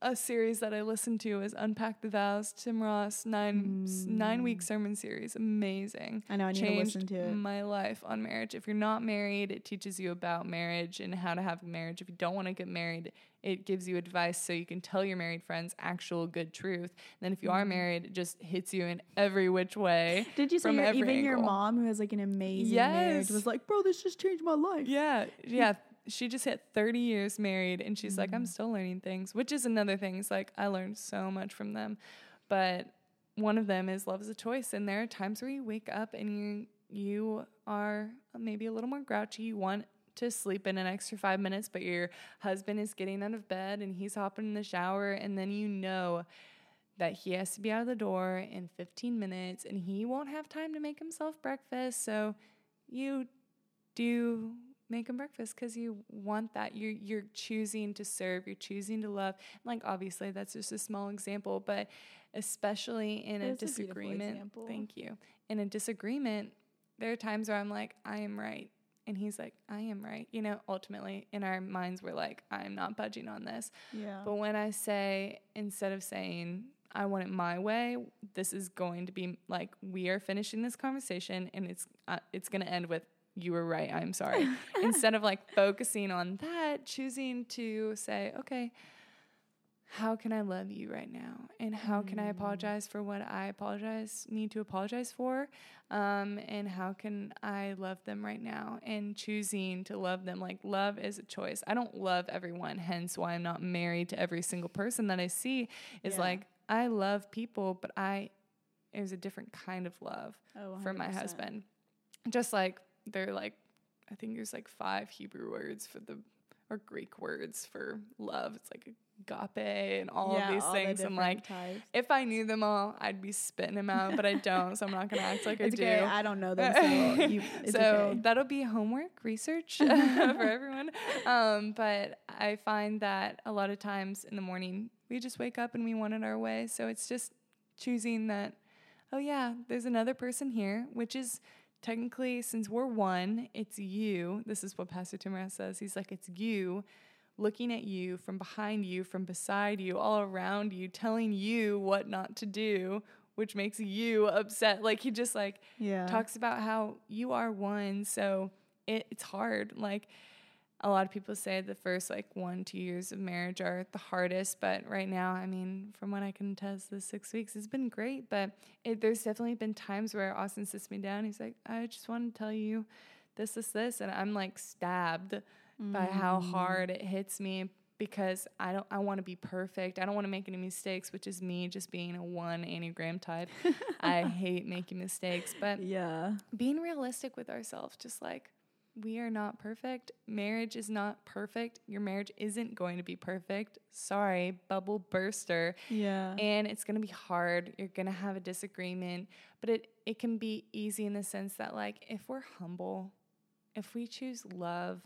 Speaker 2: a series that I listened to is Unpack the Vows, Tim Ross, nine mm. nine week sermon series. Amazing.
Speaker 1: I know I need
Speaker 2: Changed
Speaker 1: to listen to it.
Speaker 2: My life on marriage. If you're not married, it teaches you about marriage and how to have marriage. If you don't want to get married, it gives you advice so you can tell your married friends actual good truth. And then if you mm. are married, it just hits you in every which way.
Speaker 1: Did you say your, even angle. your mom, who has like an amazing yes. marriage, was like, "Bro, this just changed my life."
Speaker 2: Yeah, yeah she just hit 30 years married and she's mm-hmm. like i'm mm. still learning things which is another thing it's like i learned so much from them but one of them is love is a choice and there are times where you wake up and you you are maybe a little more grouchy you want to sleep in an extra five minutes but your husband is getting out of bed and he's hopping in the shower and then you know that he has to be out of the door in 15 minutes and he won't have time to make himself breakfast so you do make him breakfast because you want that. You're you're choosing to serve. You're choosing to love. Like obviously that's just a small example, but especially in a disagreement.
Speaker 1: A
Speaker 2: thank you. In a disagreement, there are times where I'm like, I am right, And he's like, I am right. You know, ultimately in our minds, we're like, I'm not budging on this.
Speaker 1: Yeah.
Speaker 2: But when I say, instead of saying, I want it my way, this is going to be like, we are finishing this conversation and it's, uh, it's going to end with, you were right. I'm sorry. instead of like focusing on that, choosing to say, okay, how can I love you right now? And how can I
Speaker 1: Mm.
Speaker 2: apologize for what I apologize, need to apologize for? Um, and how can I love them right now? And choosing to love them. Like, love is a choice. I don't love everyone, hence why I'm not married to every single person that I see. Is
Speaker 1: Yeah.
Speaker 2: like, I love people, but I, it was a different kind of love
Speaker 1: Oh,
Speaker 2: for my husband. Just like, they're like, I think there's like five Hebrew words for the, or Greek words for love. It's like agape and all
Speaker 1: Yeah,
Speaker 2: of these
Speaker 1: all the
Speaker 2: things. I'm like,
Speaker 1: types.
Speaker 2: if I knew them all, I'd be spitting them out, but I don't, so I'm not gonna act like
Speaker 1: it's
Speaker 2: I do.
Speaker 1: okay. I don't know them, so you,
Speaker 2: so
Speaker 1: okay.
Speaker 2: that'll be homework research for everyone. Um, but I find that a lot of times in the morning we just wake up and we want it our way. So it's just choosing that. Oh yeah, there's another person here, which is technically since we're one, it's you. This is what Pastor Tim Ross says. He's like, it's you looking at you from behind you, from beside you, all around you, telling you what not to do, which makes you upset. Like he just like
Speaker 1: yeah.
Speaker 2: talks about how you are one. So it, it's hard. Like a lot of people say the first like one, two years of marriage are the hardest. But right now, I mean, from what I can test, the six weeks it's been great. But it, there's definitely been times where Austin sits me down. He's like, I just want to tell you this, this, this. And I'm like stabbed by how
Speaker 1: Mm.
Speaker 2: hard it hits me because I don't I want to be perfect. I don't want to make any mistakes, which is me just being a one Enneagram type. I hate making mistakes, but
Speaker 1: Yeah.
Speaker 2: being realistic with ourselves, just like we are not perfect. Marriage is not perfect. Your marriage isn't going to be perfect. Sorry, bubble burster.
Speaker 1: Yeah.
Speaker 2: And it's going to be hard. You're going to have a disagreement, but it it can be easy in the sense that like if we're humble, if we choose love,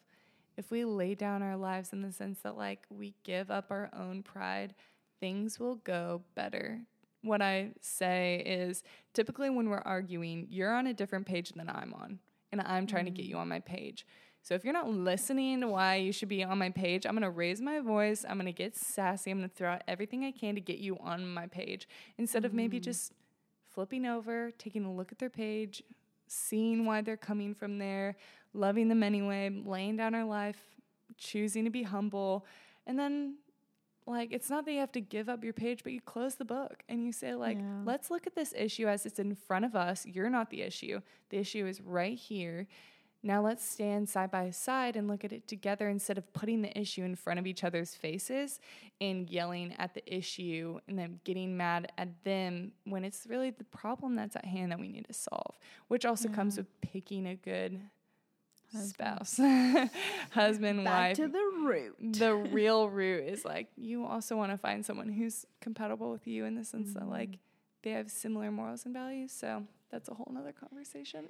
Speaker 2: if we lay down our lives in the sense that like we give up our own pride, things will go better. What I say is typically when we're arguing, you're on a different page than I'm on, and I'm trying to get mm-hmm. you on my page. So if you're not listening to why you should be on my page, I'm gonna raise my voice. I'm gonna get sassy. I'm gonna throw out everything I can to get you on my page instead of maybe mm-hmm. just flipping over, taking a look at their page, seeing why they're coming from there, loving them anyway, laying down our life, choosing to be humble, and then like it's not that you have to give up your page, but you close the book and you say like,
Speaker 1: Yeah.
Speaker 2: let's look at this issue as it's in front of us. You're not the issue. The issue is right here. Now let's stand side by side and look at it together instead of putting the issue in front of each other's faces and yelling at the issue and then getting mad at them when it's really the problem that's at hand that we need to solve, which also comes with picking a good
Speaker 1: Husband.
Speaker 2: spouse, husband,
Speaker 1: Back
Speaker 2: wife.
Speaker 1: to the root.
Speaker 2: the real root is like you also want to find someone who's compatible with you in the sense that mm-hmm. like they have similar morals and values. So that's a whole nother conversation.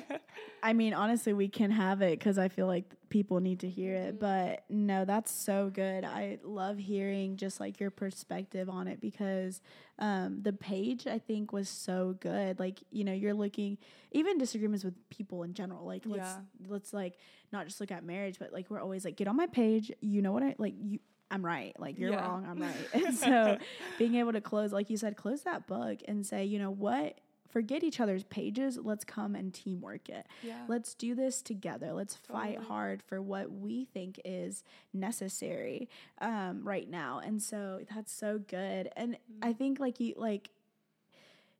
Speaker 1: I mean, honestly, we can have it because I feel like people need to hear it. But no, that's so good. I love hearing just like your perspective on it because um, the page I think was so good. Like you know, you're looking even disagreements with people in general. Like let's
Speaker 2: Yeah.
Speaker 1: let's like not just look at marriage, but like we're always like get on my page. You know what I like you. I'm right. Like you're
Speaker 2: Yeah.
Speaker 1: wrong. I'm right. And so being able to close, like you said, close that book and say, you know what? Forget each other's pages. Let's come and teamwork it.
Speaker 2: yeah.
Speaker 1: Let's do this together. Let's fight hard for what we think is necessary um, right now. And so that's so good. And
Speaker 2: Mm-hmm.
Speaker 1: I think like you like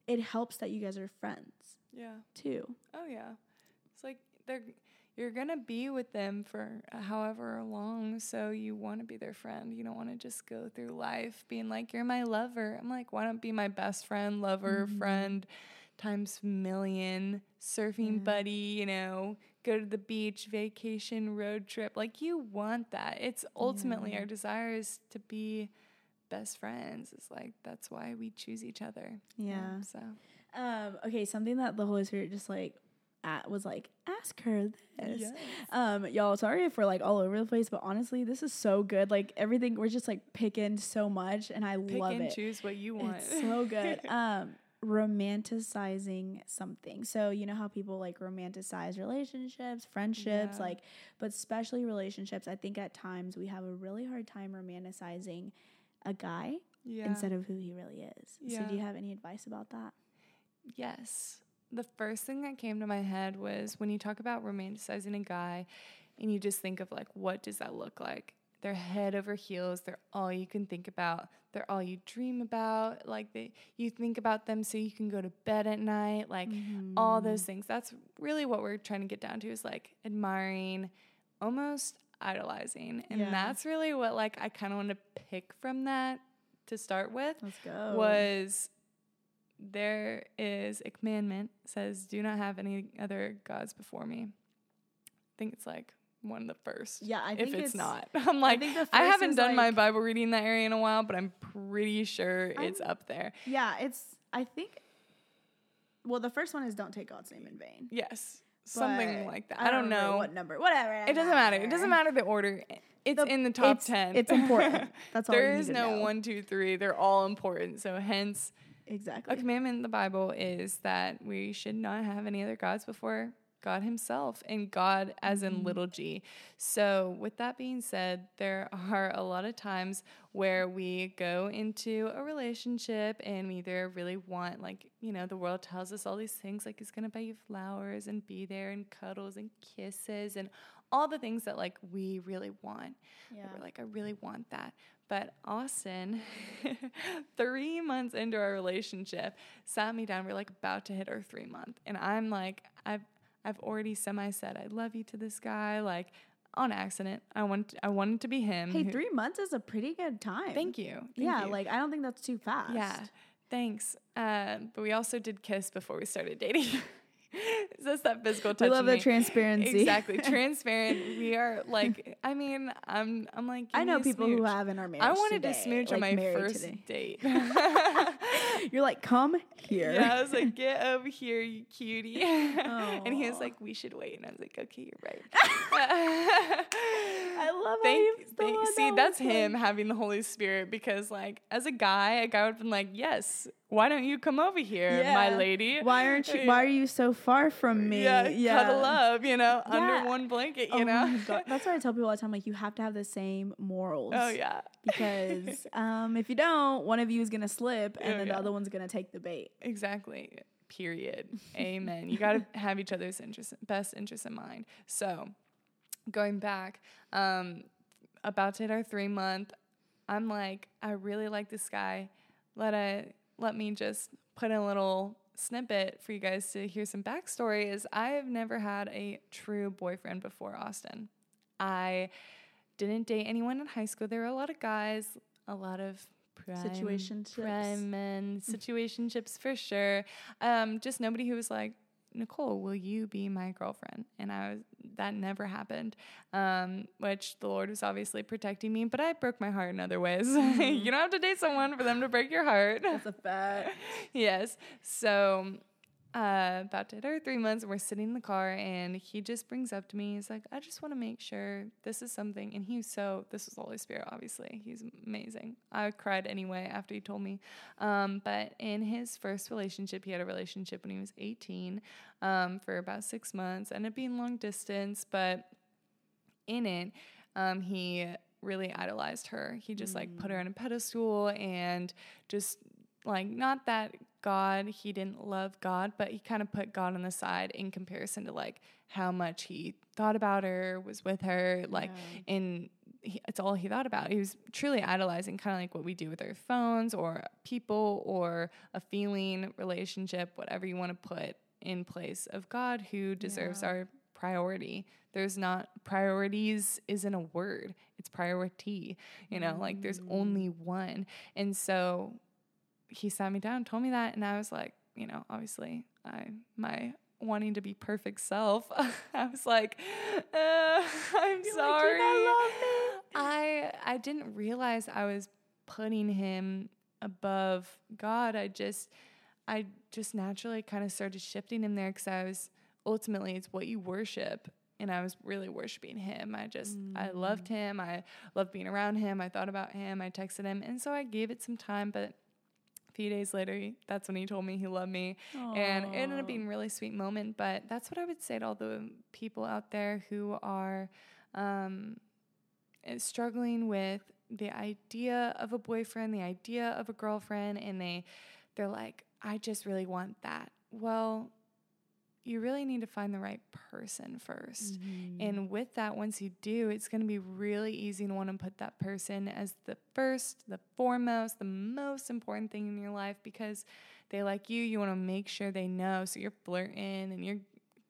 Speaker 1: it helps that you guys are friends
Speaker 2: yeah.
Speaker 1: too.
Speaker 2: Oh yeah. It's like they're you're gonna be with them for however long, so you want to be their friend. You don't want to just go through life being like you're my lover. I'm like, why don't be my best friend, lover,
Speaker 1: Mhm.
Speaker 2: friend, times million, surfing
Speaker 1: Yeah.
Speaker 2: buddy. You know, go to the beach, vacation, road trip. Like you want that. It's ultimately
Speaker 1: Yeah.
Speaker 2: our desire is to be best friends. It's like that's why we choose each other.
Speaker 1: Yeah.
Speaker 2: So
Speaker 1: Um, okay, something that the Holy Spirit just like at, was like, ask her this.
Speaker 2: Yes.
Speaker 1: Um, y'all, sorry if we're like all over the place, but honestly, this is so good. Like everything, we're just like picking so much, and I
Speaker 2: pick
Speaker 1: love
Speaker 2: and
Speaker 1: it.
Speaker 2: choose what you want.
Speaker 1: It's so good. um, romanticizing something. So, you know how people like romanticize relationships, friendships,
Speaker 2: Yeah.
Speaker 1: like, but especially relationships. I think at times we have a really hard time romanticizing a guy
Speaker 2: Yeah.
Speaker 1: instead of who he really is. So, do you have any advice about that?
Speaker 2: Yes. The first thing that came to my head was when you talk about romanticizing a guy and you just think of like, what does that look like? They're head over heels. They're all you can think about. They're all you dream about. Like they, you think about them so you can go to bed at night. Like all
Speaker 1: Mm-hmm.
Speaker 2: those things. That's really what we're trying to get down to is like admiring, almost idolizing. And
Speaker 1: Yeah.
Speaker 2: that's really what like I kind of want to pick from that to start with
Speaker 1: Let's go.
Speaker 2: was there is a commandment says do not have any other gods before me. I think it's like one of the first.
Speaker 1: Yeah, I
Speaker 2: if it's,
Speaker 1: it's-
Speaker 2: not. I'm like
Speaker 1: think the
Speaker 2: I haven't done my Bible reading in that area in a while, but I'm pretty sure it's
Speaker 1: I'm-
Speaker 2: up there.
Speaker 1: Yeah, it's, I think, well, the first one is don't take God's name in vain.
Speaker 2: Yes. Something like that. I don't,
Speaker 1: remember
Speaker 2: know.
Speaker 1: what number. Whatever.
Speaker 2: It doesn't matter. It doesn't matter the order. It's
Speaker 1: The-
Speaker 2: in the top
Speaker 1: it's-
Speaker 2: 10.
Speaker 1: it's important. That's all
Speaker 2: There
Speaker 1: you need
Speaker 2: is no
Speaker 1: know.
Speaker 2: one, two, three. They're all important. So hence
Speaker 1: Exactly.
Speaker 2: A commandment in the Bible is that we should not have any other gods before God Himself and God as in mm-hmm. little g. So, with that being said, there are a lot of times where we go into a relationship and we either really want, like, you know, the world tells us all these things, like, He's gonna buy you flowers and be there and cuddles and kisses and all the things that, like, we really want.
Speaker 1: Yeah.
Speaker 2: We're like, I really want that. But Austin, three months into our relationship, sat me down. We're like about to hit our three month, and I'm like, I've I've already semi said I love you to this guy, like on accident. I want I wanted to be him.
Speaker 1: Hey,
Speaker 2: who-
Speaker 1: three months is a pretty good time.
Speaker 2: Thank you. Thank
Speaker 1: yeah,
Speaker 2: you.
Speaker 1: like I don't think that's too fast.
Speaker 2: yeah, thanks. Uh, but we also did kiss before we started dating. Just that physical touch.
Speaker 1: we love the transparency.
Speaker 2: Exactly, transparent. We are like, I mean, I'm, I'm like.
Speaker 1: I know people who have in our marriage.
Speaker 2: I wanted
Speaker 1: today,
Speaker 2: to smooch on my first
Speaker 1: today.
Speaker 2: date.
Speaker 1: You're like, come here.
Speaker 2: yeah, I was like, get over here, you cutie. and he was like, we should wait. And I was like, okay, you're right.
Speaker 1: I love
Speaker 2: Thank, thank, see,
Speaker 1: that
Speaker 2: that's him having the Holy Spirit because, like, as a guy, a guy would have been like, yes, why don't you come over here, my lady?
Speaker 1: Why aren't you? Why are you so far from me?
Speaker 2: Yeah, yeah. cuddle up, you know,
Speaker 1: Yeah.
Speaker 2: under one blanket, you
Speaker 1: oh
Speaker 2: know?
Speaker 1: That's what I tell people all the time. Like you have to have the same morals.
Speaker 2: oh, yeah.
Speaker 1: Because um, if you don't, one of you is gonna slip, and
Speaker 2: Oh,
Speaker 1: then
Speaker 2: yeah.
Speaker 1: the other one's gonna take the bait.
Speaker 2: Exactly. Period. Amen. You got to have each other's interest, best interests in mind. So, going back, um, about to hit our three month, I'm like, I really like this guy. Let I let me just put in a little snippet for you guys to hear some backstory. Is I have never had a true boyfriend before Austin. I didn't date anyone in high school. There were a lot of guys, a lot of prime,
Speaker 1: Situationships.
Speaker 2: prime men, situationships for sure. Um, just nobody who was like, Nicole, will you be my girlfriend? And I was that never happened. Um, which the Lord was obviously protecting me, but I broke my heart in other ways. you don't have to date someone for them to break your heart.
Speaker 1: That's a fact.
Speaker 2: yes. So uh, about to hit our three months, and we're sitting in the car, and he just brings up to me, he's like, I just want to make sure this is something. And he's so, this was the Holy Spirit, obviously. He's amazing. I cried anyway after he told me. Um, but in his first relationship, he had a relationship when he was 18 um, for about six months, ended up being long distance, but in it, um, he really idolized her. He just like put her on a pedestal and just like not that God, he didn't love God, but he kind of put God on the side in comparison to like how much he thought about her, was with her, like, and he, it's all he thought about. He was truly idolizing, kind of like what we do with our phones or people or a feeling, relationship, whatever you want to put in place of God who deserves
Speaker 1: Yeah.
Speaker 2: our priority. There's not priorities isn't a word. It's priority. You know, like there's only mm. one. And so he sat me down told me that and I was like, you know, obviously I my wanting to be perfect self. I was like, uh, I'm sorry. I I didn't realize I was putting him above God. I just I just naturally kind of started shifting him there because I was ultimately it's what you worship. And I was really worshiping him. I just, I loved him. I loved being around him. I thought about him. I texted him. And so I gave it some time. But A few days later, that's when he told me he loved me. Aww. And it ended up being a really sweet moment. But that's what I would say to all the people out there who are um, eh, struggling with the idea of a boyfriend, the idea of a girlfriend, and they they're like, I just really want that. Well, you really need to find the right person 1st mm-hmm. And with that, once you do, it's going to be really easy to want to put that person as the first, the foremost, the most important thing in your life because they like you. You want to make sure they know. So you're flirting and you're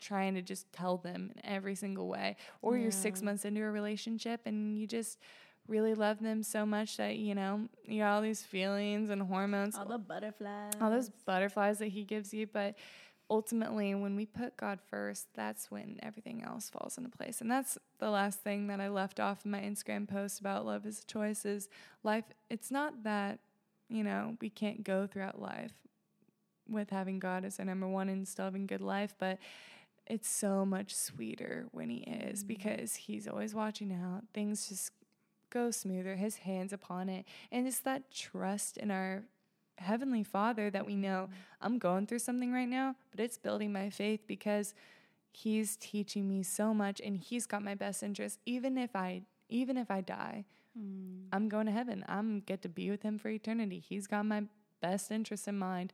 Speaker 2: trying to just tell them in every single way. Or yeah. you're six months into a relationship and you just really love them so much that you know you got all these feelings and hormones
Speaker 1: all the butterflies
Speaker 2: all those butterflies that he gives you but ultimately, when we put God first, that's when everything else falls into place. And that's the last thing that I left off in my Instagram post about love is a choice is life. It's not that, you know, we can't go throughout life with having God as our number one and still having good life, but it's so much sweeter when He is mm-hmm. because He's always watching out. Things just go smoother, His hands upon it. And it's that trust in our Heavenly Father that we know mm-hmm. I'm going through something right now, but it's building my faith because He's teaching me so much and He's got my best interest. Even if I even if I die, mm. I'm going to heaven. I'm get to be with Him for eternity. He's got my best interest in mind.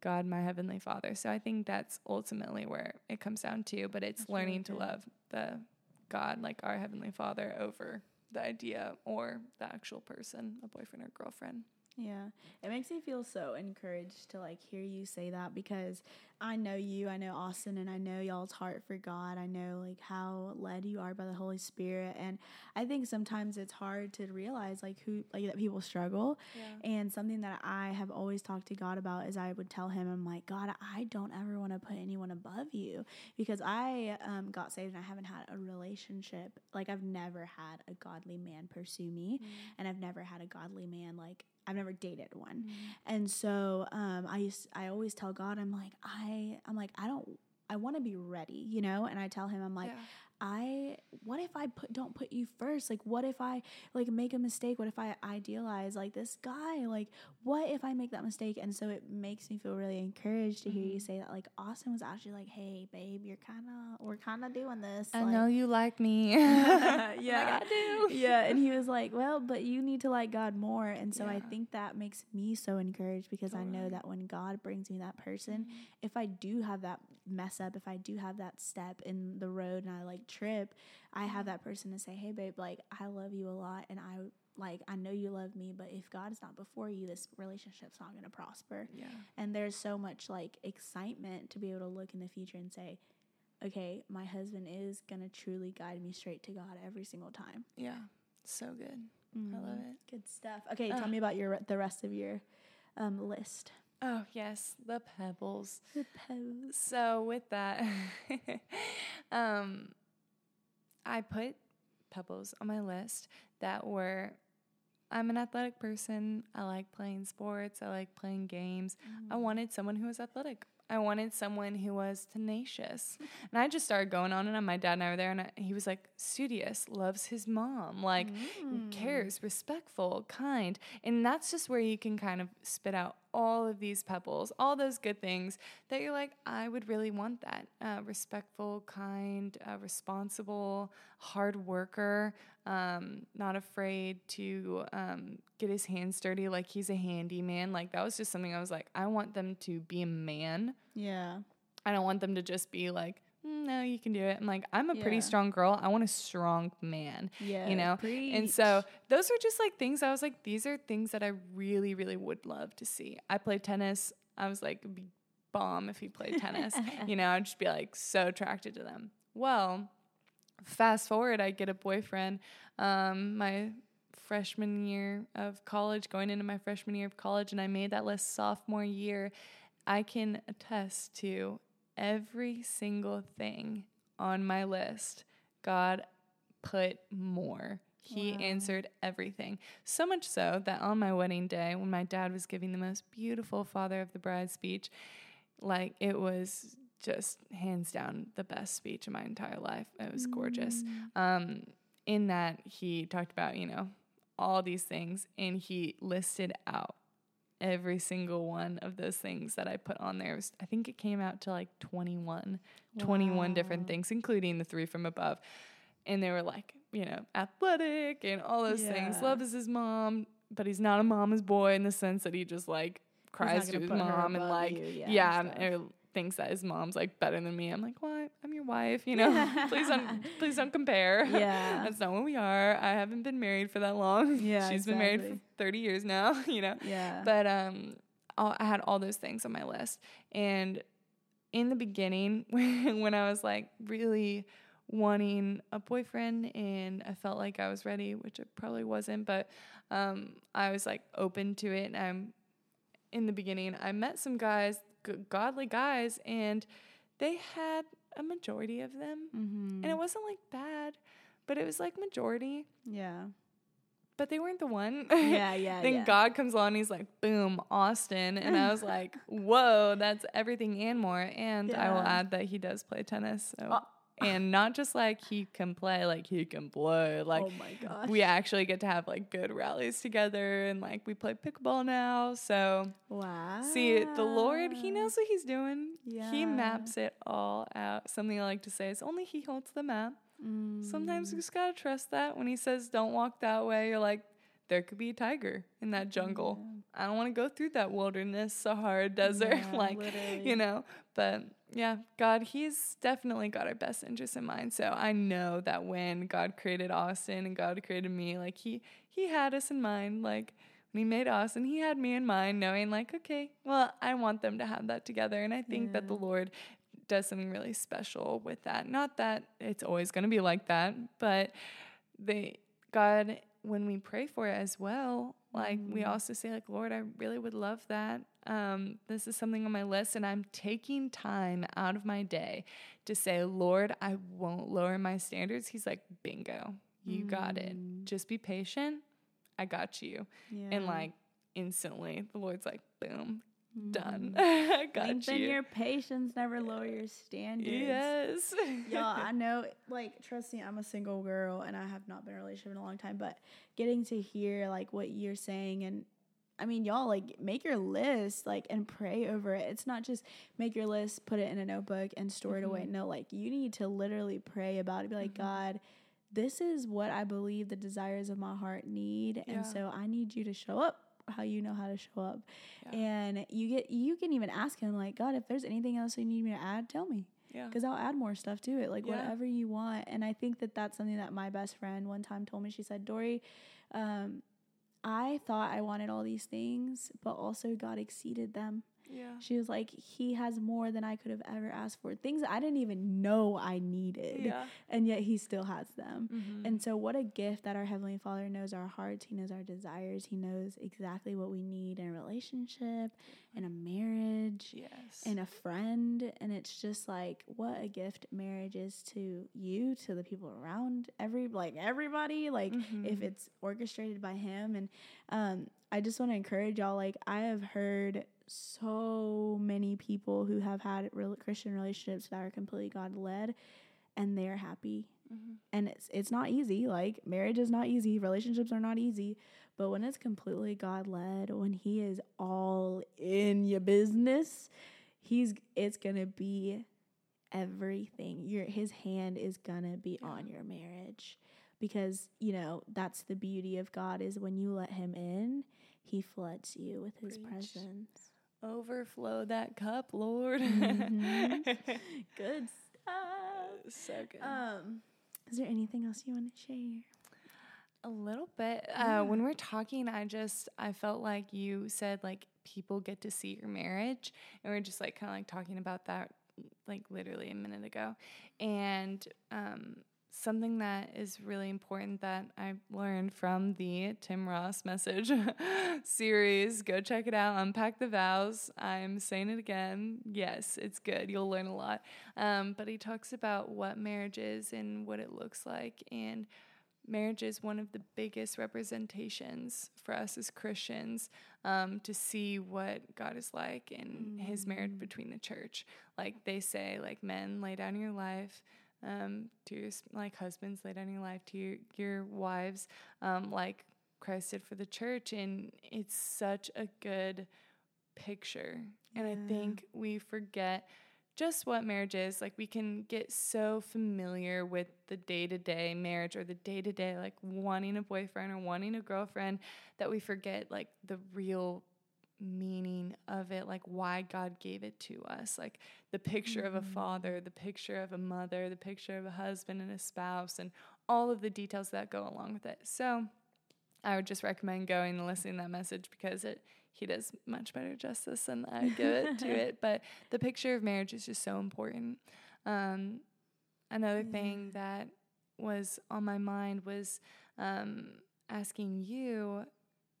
Speaker 2: God, my Heavenly Father. So I think that's ultimately where it comes down to, but it's that's learning really to love the God, like our Heavenly Father, over the idea or the actual person, a boyfriend or girlfriend.
Speaker 1: Yeah. It makes me feel so encouraged to like hear you say that because I know you, I know Austin, and I know y'all's heart for God. I know like how led you are by the Holy Spirit. And I think sometimes it's hard to realize like who like that people struggle. Yeah. And something that I have always talked to God about is I would tell him, I'm like, God, I don't ever want to put anyone above you because I um, got saved and I haven't had a relationship. Like I've never had a godly man pursue me, mm. and I've never had a godly man like I've never dated one. Mm-hmm. And so um, I used I always tell God I'm like I I'm like I don't I want to be ready, you know? And I tell him I'm like yeah. I what if I put don't put you first? Like what if I like make a mistake? What if I idealize like this guy? Like what if I make that mistake? And so it makes me feel really encouraged to mm-hmm. hear you mm-hmm. say that like Austin was actually like, "Hey babe, you're kind of we're kind of doing this."
Speaker 2: I
Speaker 1: like,
Speaker 2: know you like me.
Speaker 1: yeah. Like I do. Yeah, and he was like, "Well, but you need to like God more." And so yeah. I think that makes me so encouraged because I know that when God brings me that person, mm-hmm. if I do have that mess up, if I do have that step in the road and I like trip, I have that person to say, "Hey babe, like I love you a lot and I like I know you love me, but if God is not before you, this relationship's not going to prosper."
Speaker 2: Yeah.
Speaker 1: And there's so much like excitement to be able to look in the future and say, "Okay, my husband is going to truly guide me straight to God every single time."
Speaker 2: Yeah. So good. Mm-hmm. I love it.
Speaker 1: Good stuff. Okay, tell me about your the rest of your um, list.
Speaker 2: Oh, yes, the pebbles.
Speaker 1: The pebbles.
Speaker 2: So, with that, um, I put pebbles on my list that were I'm an athletic person. I like playing sports. I like playing games. Mm. I wanted someone who was athletic. I wanted someone who was tenacious. and I just started going on and on. My dad and I were there, and I, he was like, studious, loves his mom, like, mm. cares, respectful, kind. And that's just where you can kind of spit out all of these pebbles, all those good things that you're like, I would really want that. Uh, respectful, kind, uh, responsible, hard worker, um, not afraid to um, get his hands dirty like he's a handyman. Like that was just something I was like, I want them to be a man.
Speaker 1: Yeah.
Speaker 2: I don't want them to just be like, no, you can do it. I'm like, I'm a yeah. pretty strong girl. I want a strong man. Yeah. You know? Preach. And so those are just like things I was like, these are things that I really, really would love to see. I play tennis. I was like, be bomb if he played tennis. you know, I'd just be like so attracted to them. Well, fast forward, I get a boyfriend. Um, my freshman year of college, going into my freshman year of college, and I made that list sophomore year. I can attest to every single thing on my list. God put more. He wow. answered everything. So much so that on my wedding day, when my dad was giving the most beautiful father of the bride speech, like it was just hands down the best speech of my entire life. It was gorgeous. Mm. Um, in that, he talked about, you know, all these things and he listed out every single one of those things that I put on there. Was, I think it came out to like 21, wow. 21 different things, including the three from above. And they were like, you know, athletic and all those yeah. things. Loves his mom, but he's not a mama's boy in the sense that he just like cries to his mom and like, you, yeah, yeah and thinks that his mom's like better than me. I'm like, well, I'm your wife, you know. please don't, please don't compare. Yeah, that's not what we are. I haven't been married for that long. Yeah, she's exactly. been married for 30 years now. You know. Yeah. But um, I had all those things on my list, and in the beginning, when I was like really wanting a boyfriend and I felt like I was ready, which it probably wasn't, but um, I was like open to it. And I'm in the beginning, I met some guys, godly guys, and they had a majority of them. Mm-hmm. And it wasn't like bad, but it was like majority. Yeah. But they weren't the one. Yeah, yeah. then yeah. God comes along and he's like, boom, Austin. And I was like, whoa, that's everything and more. And yeah. I will add that he does play tennis. So. Uh, and not just like he can play, like he can blow. Like oh my gosh. we actually get to have like good rallies together and like we play pickleball now. So wow. See, the Lord, he knows what he's doing. Yeah. He maps it all out. Something I like to say is only he holds the map. Mm. Sometimes you just gotta trust that. When he says don't walk that way, you're like, there could be a tiger in that jungle. Yeah. I don't want to go through that wilderness, Sahara desert, yeah, like literally. you know. But yeah, God, He's definitely got our best interests in mind. So I know that when God created Austin and God created me, like He He had us in mind. Like when He made Austin, He had me in mind, knowing like, okay, well, I want them to have that together. And I think yeah. that the Lord does something really special with that. Not that it's always going to be like that, but they God when we pray for it as well, like mm-hmm. we also say like Lord, I really would love that. Um, this is something on my list, and I'm taking time out of my day to say, Lord, I won't lower my standards. He's like, bingo, you mm-hmm. got it. Mm. Just be patient. I got you. Yeah. And like instantly, the Lord's like, boom, done. Mm-hmm. Got
Speaker 1: Lengthen you. your patience, never lower your standards. Yes. Y'all, I know, like, trust me, I'm a single girl and I have not been in a relationship in a long time, but getting to hear, like, what you're saying and I mean, y'all like make your list like and pray over it. It's not just make your list, put it in a notebook and store mm-hmm. it away. Mm-hmm. No, like you need to literally pray about it. Be like, mm-hmm. God, this is what I believe the desires of my heart need. Yeah. And so I need you to show up how you know how to show up. Yeah. And you get you can even ask him like, God, if there's anything else you need me to add, tell me. Yeah. Because I'll add more stuff to it, like yeah. whatever you want. And I think that that's something that my best friend one time told me. She said, Dory, um, I thought I wanted all these things, but also God exceeded them. Yeah. She was like, He has more than I could have ever asked for. Things I didn't even know I needed. Yeah. And yet He still has them. Mm-hmm. And so, what a gift that our Heavenly Father knows our hearts. He knows our desires. He knows exactly what we need in a relationship, in a marriage, yes. in a friend. And it's just like, what a gift marriage is to you, to the people around, every like everybody. Like, mm-hmm. if it's orchestrated by Him. And um, I just want to encourage y'all. Like, I have heard so many people who have had real Christian relationships that are completely God led and they're happy. Mm-hmm. And it's it's not easy. Like marriage is not easy, relationships are not easy, but when it's completely God led, when he is all in your business, he's it's going to be everything. Your his hand is going to be yeah. on your marriage because, you know, that's the beauty of God is when you let him in, he floods you with his Preach. presence.
Speaker 2: Overflow that cup, Lord. Mm-hmm.
Speaker 1: good stuff. So good. Um, is there anything else you want to share?
Speaker 2: A little bit. Yeah. Uh, when we're talking, I just I felt like you said like people get to see your marriage, and we're just like kind of like talking about that like literally a minute ago, and um, something that is really important that I learned from the Tim Ross message series. Go check it out. Unpack the vows. I'm saying it again. Yes, it's good. You'll learn a lot. Um, but he talks about what marriage is and what it looks like. And marriage is one of the biggest representations for us as Christians um, to see what God is like in mm. his marriage mm. between the church. Like they say, like men, lay down your life um, to your like husbands lay down your life to your, your wives um, like Christ did for the church. And it's such a good picture. And I think we forget just what marriage is. Like we can get so familiar with the day to day marriage or the day to day, like wanting a boyfriend or wanting a girlfriend, that we forget like the real meaning of it, like why God gave it to us. Like the picture mm-hmm. of a mm-hmm. father, the picture of a mother, the picture of a husband and a spouse, and all of the details that go along with it. So I would just recommend going and listening to that message because it he does much better justice than I give it to it. But the picture of marriage is just so important. Um, another yeah. thing that was on my mind was um, asking you.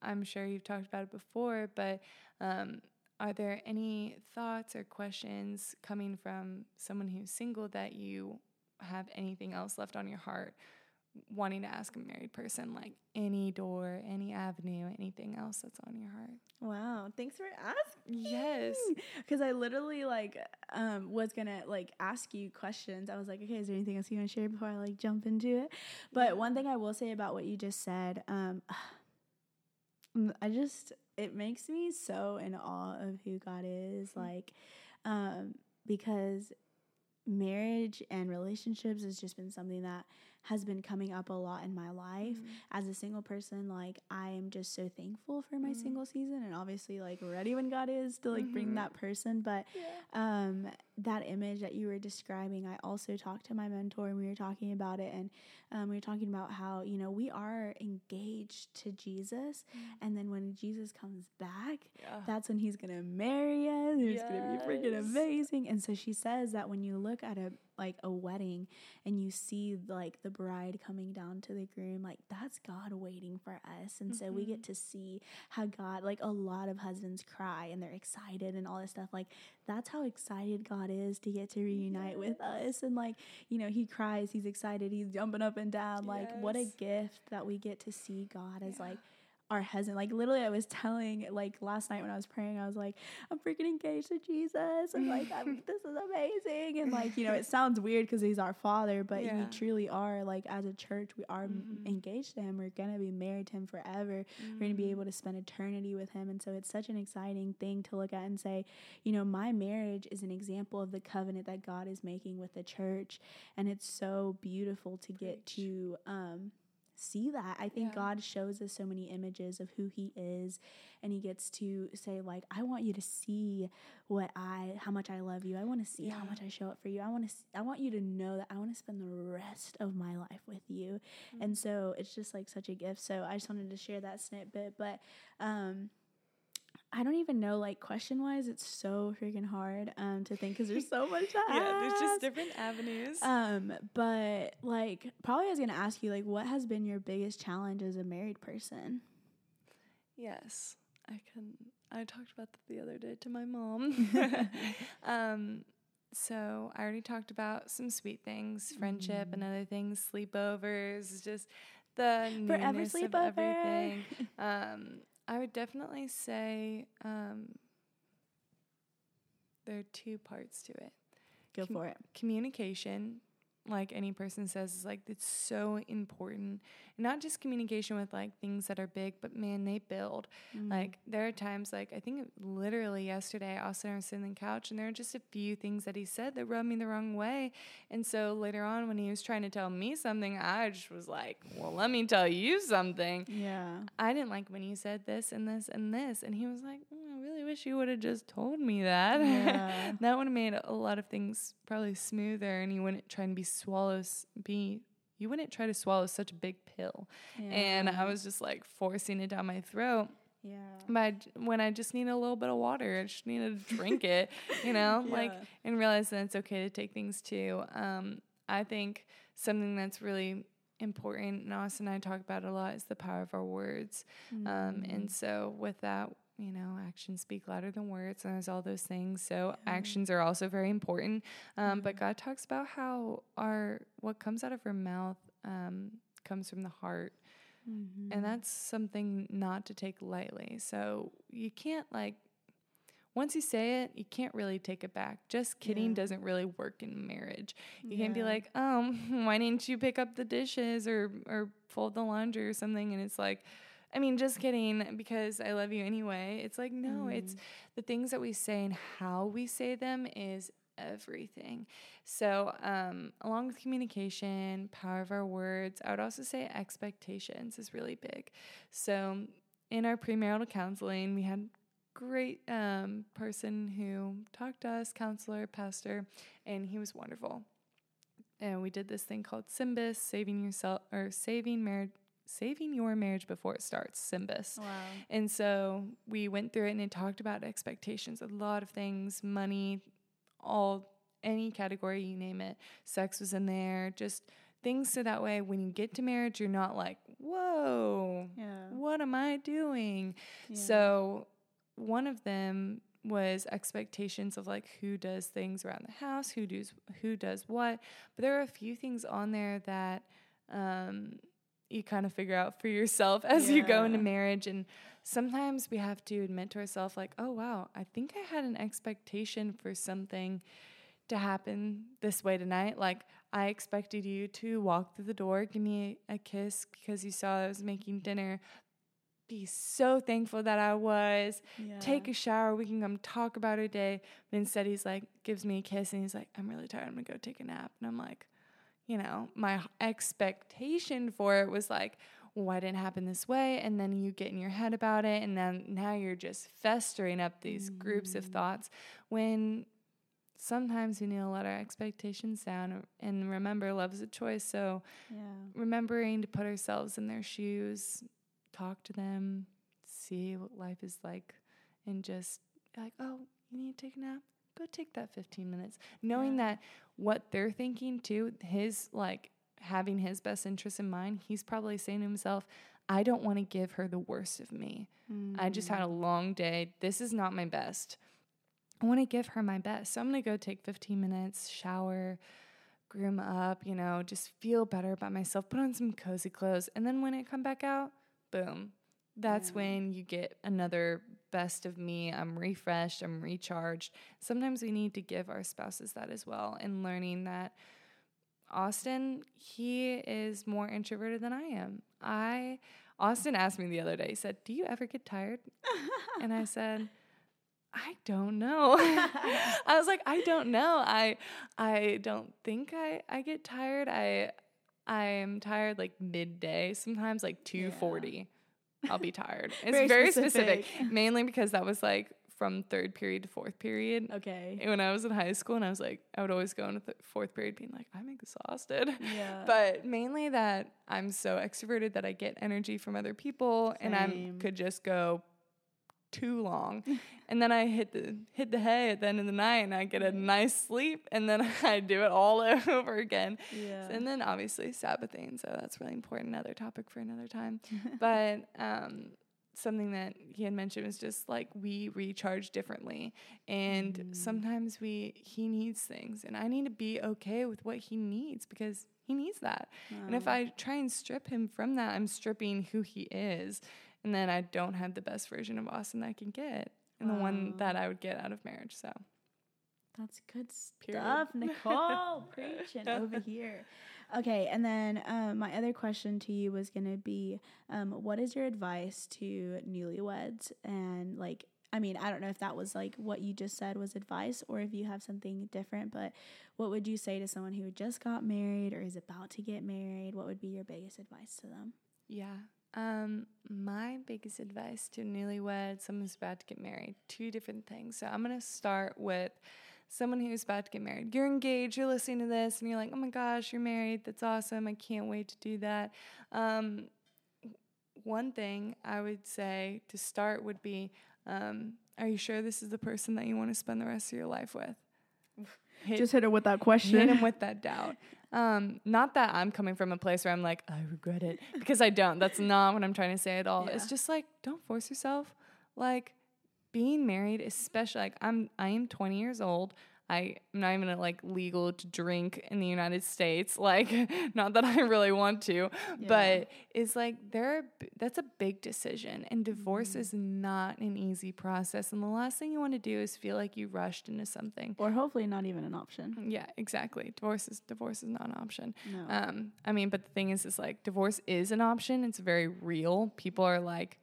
Speaker 2: I'm sure you've talked about it before, but um, are there any thoughts or questions coming from someone who's single that you have anything else left on your heart wanting to ask a married person like any door, any avenue, anything else that's on your heart.
Speaker 1: Wow, thanks for asking.
Speaker 2: Yes.
Speaker 1: Cuz I literally like um was going to like ask you questions. I was like, "Okay, is there anything else you want to share before I like jump into it?" But one thing I will say about what you just said, um I just it makes me so in awe of who God is mm-hmm. like um because marriage and relationships has just been something that has been coming up a lot in my life mm-hmm. as a single person like i am just so thankful for my mm-hmm. single season and obviously like ready when god is to like mm-hmm. bring that person but yeah. um that image that you were describing i also talked to my mentor and we were talking about it and um, we were talking about how you know we are engaged to jesus mm. and then when jesus comes back yeah. that's when he's gonna marry us it's yes. gonna be freaking amazing and so she says that when you look at a like a wedding and you see like the bride coming down to the groom like that's god waiting for us and mm-hmm. so we get mm-hmm. to see how god like a lot of husbands cry and they're excited and all this stuff like that's how excited god is to get to reunite yes. with us and like you know he cries he's excited he's jumping up and down yes. like what a gift that we get to see god as yeah. like our husband. Like literally, I was telling like last night when I was praying, I was like, I'm freaking engaged to Jesus, and like I'm, this is amazing. And like you know, it sounds weird because he's our father, but yeah. we truly are. Like as a church, we are mm-hmm. engaged to him. We're gonna be married to him forever. Mm-hmm. We're gonna be mm-hmm. able to spend eternity with him, and so it's such an exciting thing to look at and say, you know, my marriage is an example of the covenant that God is making with the church, and it's so beautiful to Preach. get to. Um, see that. I think yeah. God shows us so many images of who he is and he gets to say like I want you to see what I how much I love you. I want to see yeah. how much I show up for you. I want to I want you to know that I want to spend the rest of my life with you. Mm-hmm. And so it's just like such a gift. So I just wanted to share that snippet, but um I don't even know, like question wise, it's so freaking hard um to think because there's so much. To yeah,
Speaker 2: there's just different avenues.
Speaker 1: Um, but like probably I was gonna ask you like, what has been your biggest challenge as a married person?
Speaker 2: Yes, I can. I talked about that the other day to my mom. um, so I already talked about some sweet things, friendship, mm. and other things, sleepovers, just the forever sleepover. Of everything. um, I would definitely say um, there are two parts to it.
Speaker 1: Go Com- for it.
Speaker 2: Communication, like any person says, is like it's so important not just communication with like things that are big, but man, they build. Mm-hmm. Like there are times, like I think literally yesterday, Austin was sitting on the couch, and there are just a few things that he said that rubbed me the wrong way. And so later on, when he was trying to tell me something, I just was like, "Well, let me tell you something."
Speaker 1: Yeah.
Speaker 2: I didn't like when you said this and this and this, and he was like, mm, "I really wish you would have just told me that." Yeah. that would have made a lot of things probably smoother, and you wouldn't try and be swallows be you wouldn't try to swallow such a big pill. Yeah. And I was just like forcing it down my throat.
Speaker 1: Yeah.
Speaker 2: But when I just need a little bit of water, I just needed to drink it, you know, yeah. like, and realize that it's okay to take things too. Um, I think something that's really important, and Austin and I talk about a lot, is the power of our words. Mm-hmm. Um, and mm. so with that, you know, actions speak louder than words, and there's all those things. So yeah. actions are also very important. Um, But God talks about how our what comes out of our mouth um, comes from the heart, mm-hmm. and that's something not to take lightly. So you can't like once you say it, you can't really take it back. Just kidding yeah. doesn't really work in marriage. You yeah. can't be like, um, why didn't you pick up the dishes or or fold the laundry or something? And it's like I mean, just kidding, because I love you anyway. It's like, no, mm. it's the things that we say and how we say them is everything. So, um, along with communication, power of our words, I would also say expectations is really big. So, in our premarital counseling, we had great um, person who talked to us, counselor, pastor, and he was wonderful. And we did this thing called SYMBIS, saving yourself or saving marriage saving your marriage before it starts, SYMBIS. Wow. And so we went through it and it talked about expectations, a lot of things, money, all any category you name it. Sex was in there, just things so that way when you get to marriage you're not like, "Whoa. Yeah. What am I doing?" Yeah. So one of them was expectations of like who does things around the house, who does who does what. But there are a few things on there that um, you kind of figure out for yourself as yeah. you go into marriage and sometimes we have to admit to ourselves like oh wow i think i had an expectation for something to happen this way tonight like i expected you to walk through the door give me a, a kiss because you saw i was making dinner be so thankful that I was. Yeah. Take a shower. We can come talk about our day. But instead, he's like, gives me a kiss and he's like, I'm really tired. I'm going to go take a nap. And I'm like, you know, my expectation for it was like, why didn't it happen this way? And then you get in your head about it. And then now you're just festering up these mm. groups of mm. thoughts when sometimes we need to let our expectations down and remember love is a choice. So yeah. remembering to put ourselves in their shoes, talk to them, see what life is like, and just like, oh, you need to take a nap? Go take that 15 minutes. Knowing yeah. that what they're thinking too, his like having his best interest in mind, he's probably saying to himself, I don't want to give her the worst of me. Mm. I just had a mm. long day. This is not my best. I want to give her my best. So I'm going to go take 15 minutes, shower, groom up, you know, just feel better about myself, put on some cozy clothes. And then when I come back out, boom. That's yeah. when you get another best of me. I'm refreshed, I'm recharged. Sometimes we need to give our spouses that as well and learning that Austin, he is more introverted than I am. I Austin asked me the other day, he said, Do you ever get tired? and I said, I don't know. I was like, I don't know. I I don't think I, I get tired. I I am tired like midday, sometimes like 240. Yeah. I'll be tired. It's very, very specific. specific. Mainly because that was like from third period to fourth period.
Speaker 1: Okay.
Speaker 2: And when I was in high school and I was like, I would always go into th- fourth period being like, I'm exhausted. Yeah. But mainly that I'm so extroverted that I get energy from other people Same. and I could just go too long. and then I hit the hit the hay at the end of the night and I get a nice sleep and then I do it all over again. Yeah. And then obviously Sabbathing, so that's really important. Another topic for another time. but um, something that he had mentioned was just like we recharge differently and mm. sometimes we he needs things and I need to be okay with what he needs because he needs that. And if I try and strip him from that, I'm stripping who he is and then I don't have the best version of Austin that I can get, and wow. the one that I would get out of marriage. So
Speaker 1: that's good Period. stuff, Nicole. preaching over here. Okay, and then um, my other question to you was gonna be, um, what is your advice to newlyweds and like I mean, I don't know if that was like what you just said was advice or if you have something different, but what would you say to someone who just got married or is about to get married? What would be your biggest advice to them?
Speaker 2: Yeah, um, my biggest advice to newlyweds, someone who's about to get married, two different things. So I'm gonna start with someone who's about to get married. You're engaged, you're listening to this, and you're like, oh my gosh, you're married. That's awesome. I can't wait to do that. Um, one thing I would say to start would be, um, are you sure this is the person that you want to spend the rest of your life with?
Speaker 1: Hit, Just hit her with that question.
Speaker 2: Hit him with that doubt. Um, not that I'm coming from a place where I'm like, I regret it because I don't. That's not what I'm trying to say at all. Yeah. It's just like, don't force yourself. Like being married, especially like I'm I am 20 years old. I, am not even like legal to drink in the United States. Like, not that I really want to, yeah. but it's like there. That's a big decision, and divorce mm. is not an easy process. And the last thing you want to do is feel like you rushed into something,
Speaker 1: or hopefully not even an option.
Speaker 2: Yeah, exactly. Divorce is divorce is not an option. No. Um, I mean, but the thing is, is like divorce is an option. It's very real. People are like,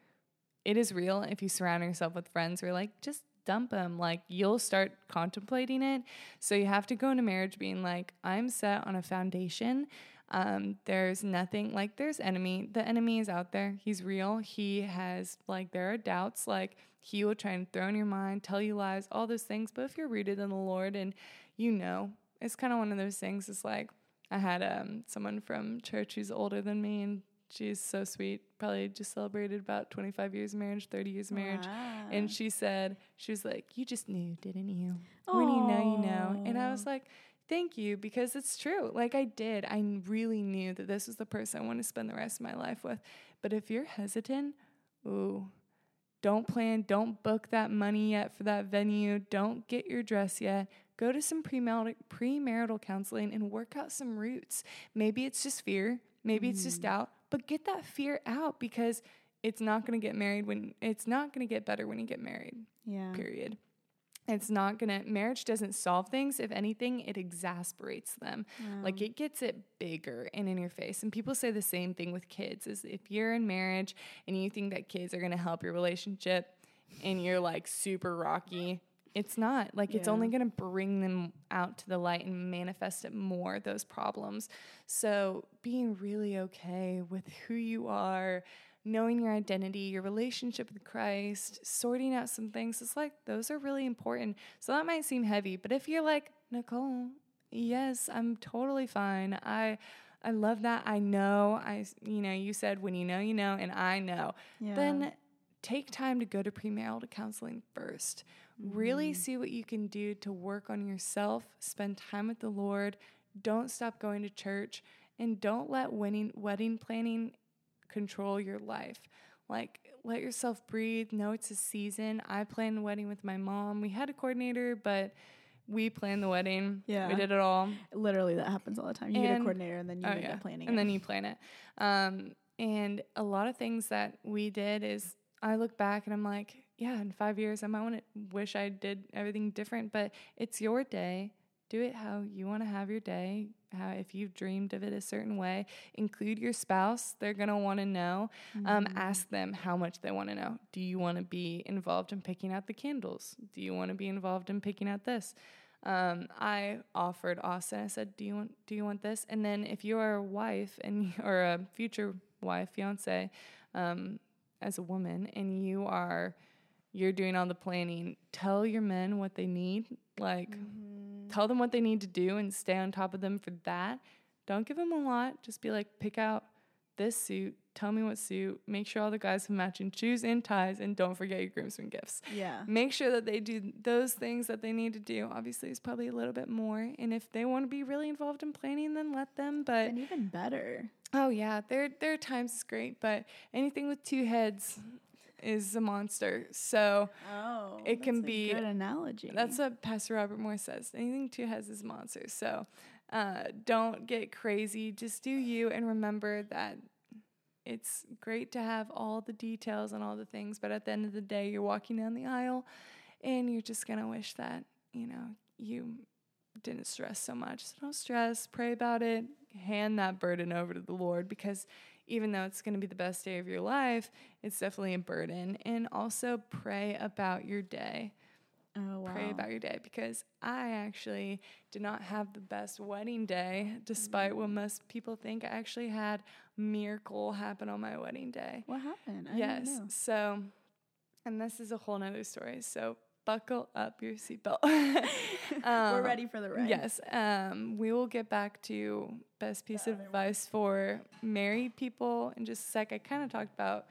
Speaker 2: it is real. If you surround yourself with friends who are like, just dump him. Like you'll start contemplating it. So you have to go into marriage being like, I'm set on a foundation. Um, there's nothing like there's enemy. The enemy is out there. He's real. He has like there are doubts. Like he will try and throw in your mind, tell you lies, all those things. But if you're rooted in the Lord and you know, it's kind of one of those things. It's like I had um someone from church who's older than me and She's so sweet. Probably just celebrated about 25 years of marriage, 30 years of marriage. Wow. And she said, she was like, You just knew, didn't you? Aww. When you know, you know. And I was like, Thank you, because it's true. Like I did. I really knew that this was the person I want to spend the rest of my life with. But if you're hesitant, ooh, don't plan, don't book that money yet for that venue, don't get your dress yet. Go to some premarital, premarital counseling and work out some roots. Maybe it's just fear, maybe mm. it's just mm. doubt, but get that fear out because it's not going to get married when it's not going to get better when you get married. Yeah. Period. It's not going to marriage doesn't solve things. If anything, it exasperates them. Yeah. Like it gets it bigger and in your face. And people say the same thing with kids is if you're in marriage and you think that kids are going to help your relationship and you're like super rocky, it's not. Like yeah. it's only going to bring them out to the light and manifest it more those problems. So being really okay with who you are knowing your identity your relationship with christ sorting out some things it's like those are really important. So that might seem heavy but if you're like nicole yes i'm totally fine. I i love that. I know. I you know you said when you know you know and i know. Yeah. then take time to go to premarital counseling first Really mm. see what you can do to work on yourself, spend time with the Lord, don't stop going to church, and don't let winning, wedding planning control your life. Like, let yourself breathe. Know it's a season. I planned the wedding with my mom. We had a coordinator, but we planned the wedding. Yeah. We did it all.
Speaker 1: Literally, that happens all the time. You and, get a coordinator and then you oh, end yeah. up planning
Speaker 2: and it. then you plan it. Um, and a lot of things that we did is I look back and I'm like, yeah, in five years, I might want to wish I did everything different, but it's your day. Do it how you want to have your day. How if you've dreamed of it a certain way, include your spouse. They're gonna want to know. Um, mm-hmm. Um, ask them how much they want to know. Do you want to be involved in picking out the candles? Do you want to be involved in picking out this? Um, I offered Austin. I said, "Do you want? Do you want this?" And then if you are a wife and or a future wife, fiance, um, as a woman, and you are you're doing all the planning, tell your men what they need. Like, mm-hmm. tell them what they need to do and stay on top of them for that. Don't give them a lot. Just be like, pick out this suit. Tell me what suit. Make sure all the guys have matching shoes and ties, and don't forget your groomsmen gifts. Yeah. Make sure that they do those things that they need to do. Obviously, it's probably a little bit more, and if they want to be really involved in planning, then let them. But
Speaker 1: and even better.
Speaker 2: Oh yeah, there there are times it's great, but anything with two heads, is a monster. So oh, it can be
Speaker 1: good analogy.
Speaker 2: That's what Pastor Robert Morris says. Anything two has is a monster. So uh, don't get crazy. Just do you and remember that it's great to have all the details and all the things, but at the end of the day, you're walking down the aisle and you're just gonna wish that, you know, you didn't stress so much. So don't stress, pray about it, hand that burden over to the Lord because even though it's going to be the best day of your life, it's definitely a burden. And also pray about your day. Oh, wow. Pray about your day because I actually did not have the best wedding day, despite mm-hmm. what most people think. I actually had miracle happen on my wedding day.
Speaker 1: What happened?
Speaker 2: I yes. So, and this is a whole nother story. So buckle up your seatbelt.
Speaker 1: um, We're ready for the ride.
Speaker 2: Yes. Um, we will get back to best piece of advice for married people in just a sec. I kind of talked about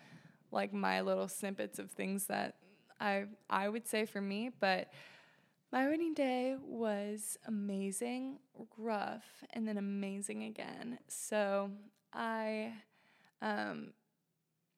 Speaker 2: like my little snippets of things that I I would say for me, but my wedding day was amazing, rough, and then amazing again. So I um,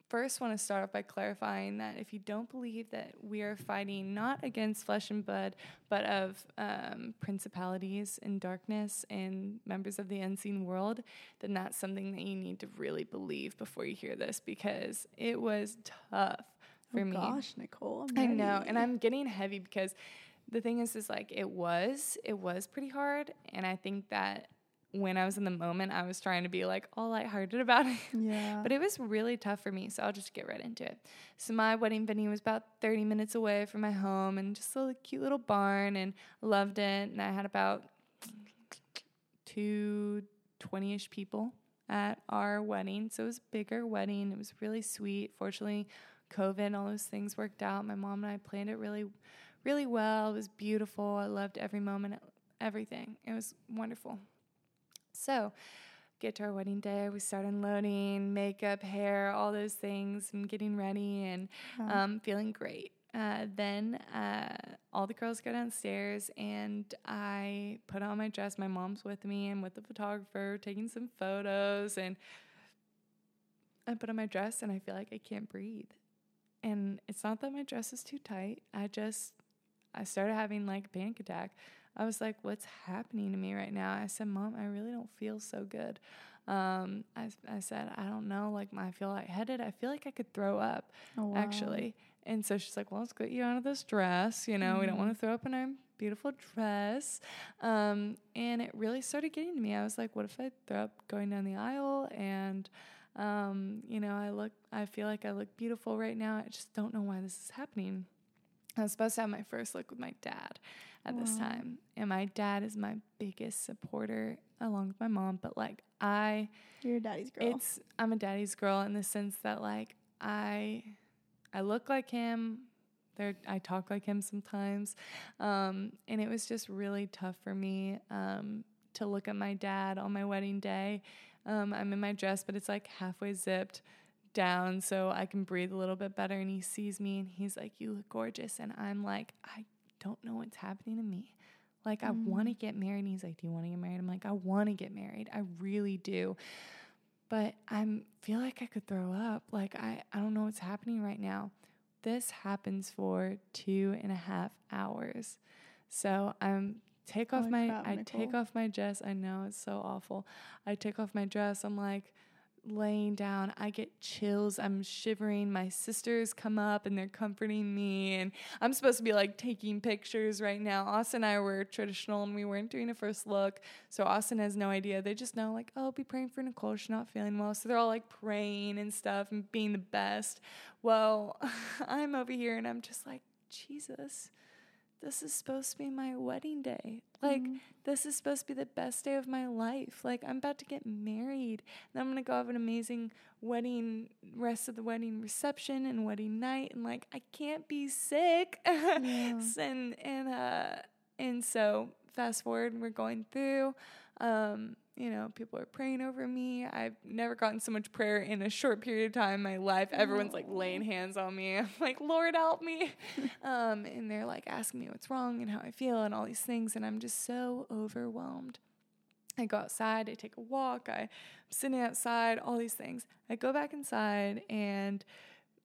Speaker 2: first want to start off by clarifying that if you don't believe that we are fighting not against flesh and blood, but of um, principalities and darkness and members of the unseen world, then that's something that you need to really believe before you hear this because it was tough for
Speaker 1: oh
Speaker 2: me.
Speaker 1: Gosh, Nicole,
Speaker 2: i know, and I'm getting heavy because the thing is, is like it was, it was pretty hard, and I think that when I was in the moment, I was trying to be like all lighthearted about it.
Speaker 1: Yeah.
Speaker 2: but it was really tough for me. So I'll just get right into it. So my wedding venue was about 30 minutes away from my home and just a cute little barn and loved it. And I had about two 20 ish people at our wedding. So it was a bigger wedding. It was really sweet. Fortunately, COVID and all those things worked out. My mom and I planned it really, really well. It was beautiful. I loved every moment, everything. It was wonderful. So, get to our wedding day. We start unloading makeup, hair, all those things, and getting ready and um, feeling great. Uh, then uh, all the girls go downstairs, and I put on my dress. My mom's with me and with the photographer, taking some photos. And I put on my dress, and I feel like I can't breathe. And it's not that my dress is too tight. I just I started having like a panic attack. I was like, what's happening to me right now? I said, Mom, I really don't feel so good. Um, I, I said, I don't know, like, I feel lightheaded. I feel like I could throw up, oh, wow. actually. And so she's like, well, let's get you out of this dress. You know, mm-hmm. we don't want to mm-hmm. throw up in our beautiful dress. Um, and it really started getting to me. I was like, what if I throw up going down the aisle? And, um, you know, I look, I feel like I look beautiful right now. I just don't know why this is happening. I was supposed to have my first look with my dad at wow. this time. And my dad is my biggest supporter along with my mom, but like I
Speaker 1: You're a daddy's girl.
Speaker 2: It's I'm a daddy's girl in the sense that like I I look like him. There I talk like him sometimes. Um, and it was just really tough for me um, to look at my dad on my wedding day. Um, I'm in my dress, but it's like halfway zipped down so I can breathe a little bit better. And he sees me and he's like, You look gorgeous. And I'm like, I don't know what's happening to me. Like, mm. I want to get married. And he's like, Do you want to get married? I'm like, I want to get married. I really do. But I feel like I could throw up. Like, I, I don't know what's happening right now. This happens for two and a half hours. So I'm take off my crap, I take off my dress. I know it's so awful. I take off my dress. I'm like, laying down, I get chills. I'm shivering. My sisters come up and they're comforting me. And I'm supposed to be like taking pictures right now. Austin and I were traditional and we weren't doing a first look. So Austin has no idea. They just know, like, oh, be praying for Nicole. She's not feeling well. So they're all like praying and stuff and being the best. Well, I'm over here and I'm just like, Jesus this is supposed to be my wedding day. Like, mm-hmm. this is supposed to be the best day of my life. Like, I'm about to get married. And I'm going to go have an amazing wedding, rest of the wedding reception and wedding night. And, like, I can't be sick. Yeah. and, and, uh, and so, fast forward, we're going through. Um, you know, people are praying over me. I've never gotten so much prayer in a short period of time in my life. Everyone's like laying hands on me. I'm like, Lord, help me. um, and they're like asking me what's wrong and how I feel and all these things. And I'm just so overwhelmed. I go outside, I take a walk, I'm sitting outside, all these things. I go back inside and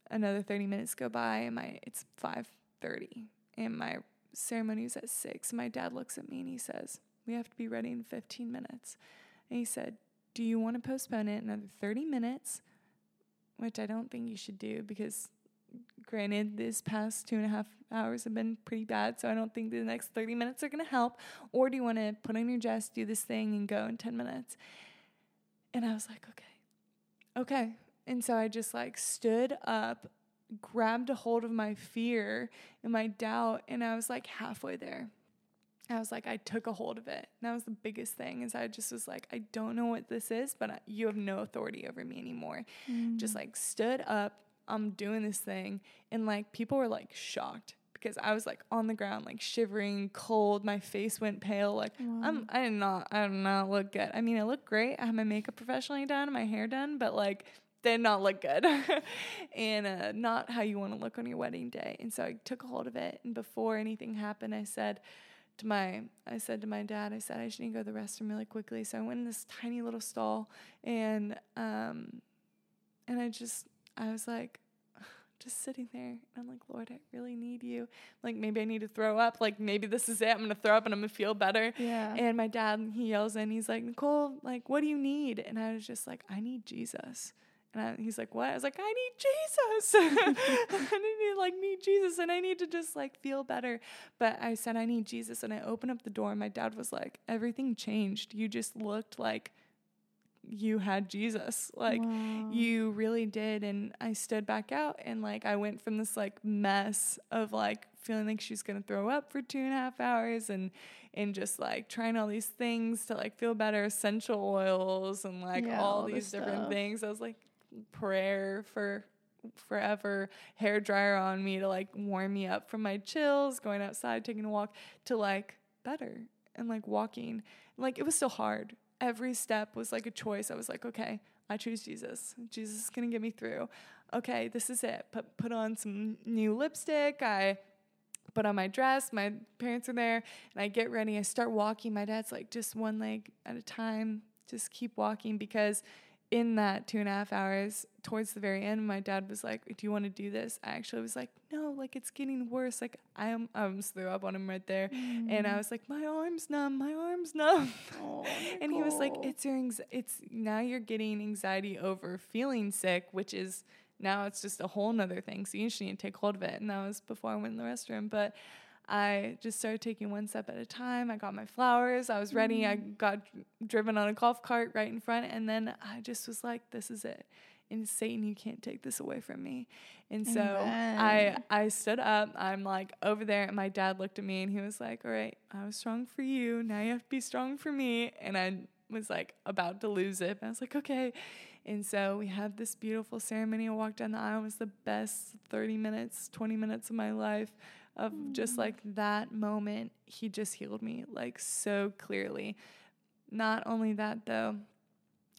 Speaker 2: another 30 minutes go by and my it's 5:30 and my ceremony is at 6. My dad looks at me and he says, "We have to be ready in 15 minutes." And he said, Do you want to postpone it another 30 minutes? Which I don't think you should do because, granted, this past two and a half hours have been pretty bad. So I don't think the next 30 minutes are going to help. Or do you want to put on your dress, do this thing, and go in 10 minutes? And I was like, Okay. Okay. And so I just like stood up, grabbed a hold of my fear and my doubt, and I was like halfway there. I was like, I took a hold of it. And that was the biggest thing is I just was like, I don't know what this is, but you have no authority over me anymore. Mm. Just like stood up, I'm doing this thing. And like people were like shocked because I was like on the ground, like shivering, cold. My face went pale. Like wow. I'm, I did not, I did not look good. I mean, I look great. I had my makeup professionally done, my hair done, but like did not look good and uh, not how you want to look on your wedding day. And so I took a hold of it. And before anything happened, I said, to my I said to my dad, I said I should need to go to the restroom really quickly. So I went in this tiny little stall and um and I just I was like, just sitting there. And I'm like, Lord, I really need you. Like, maybe I need to throw up. Like, maybe this is it. I'm going to throw up and I'm going to feel better.
Speaker 1: Yeah.
Speaker 2: And my dad, he yells in, he's like, Nicole, like, what do you need? And I was just like, I need Jesus. And I, he's like, what? I was like, I need Jesus. I need like need Jesus and I need to just like feel better. But I said, I need Jesus. And I opened up the door and my dad was like, everything changed. You just looked like you had Jesus. Like wow. you really did. And I stood back out and like I went from this like mess of like feeling like she's gonna throw up for two and a half hours and and just like trying all these things to like feel better, essential oils and like yeah, all, all these different stuff. things. I was like prayer for forever hair dryer on me to like warm me up from my chills, going outside, taking a walk to like better and like walking. Like it was still hard every step was like a choice. I was like, okay, I choose Jesus. Jesus is gonna get me through. Okay, this is it. Put put on some new lipstick. I put on my dress. My parents are there, and I get ready. I start walking. My dad's like, just one leg at a time. Just keep walking because in that two and a half hours, towards the very end, my dad was like, "Do you want to do this?" I actually was like, "No, like it's getting worse." Like I am, I almost threw up on him right there, mm. and I mm. was like, "My arms numb, my arms numb," oh, and he was like, "It's your, anx- it's now you're getting anxiety over feeling sick, which is." Now it's just a whole nother thing. So you just need to take hold of it. And that was before I went in the restroom. But I just started taking one step at a time. I got my flowers. I was ready. Mm. I got driven on a golf cart right in front. And then I just was like, this is it. And Satan, you can't take this away from me. And so Amen. I I stood up. I'm like over there, and my dad looked at me and he was like, All right, I was strong for you. Now you have to be strong for me. And I was like about to lose it. But I was like, okay. And so we had this beautiful ceremony. I walked down the aisle. It was the best 30 minutes, 20 minutes of my life of just like mm. that moment, he just healed me like so clearly. Not only that though,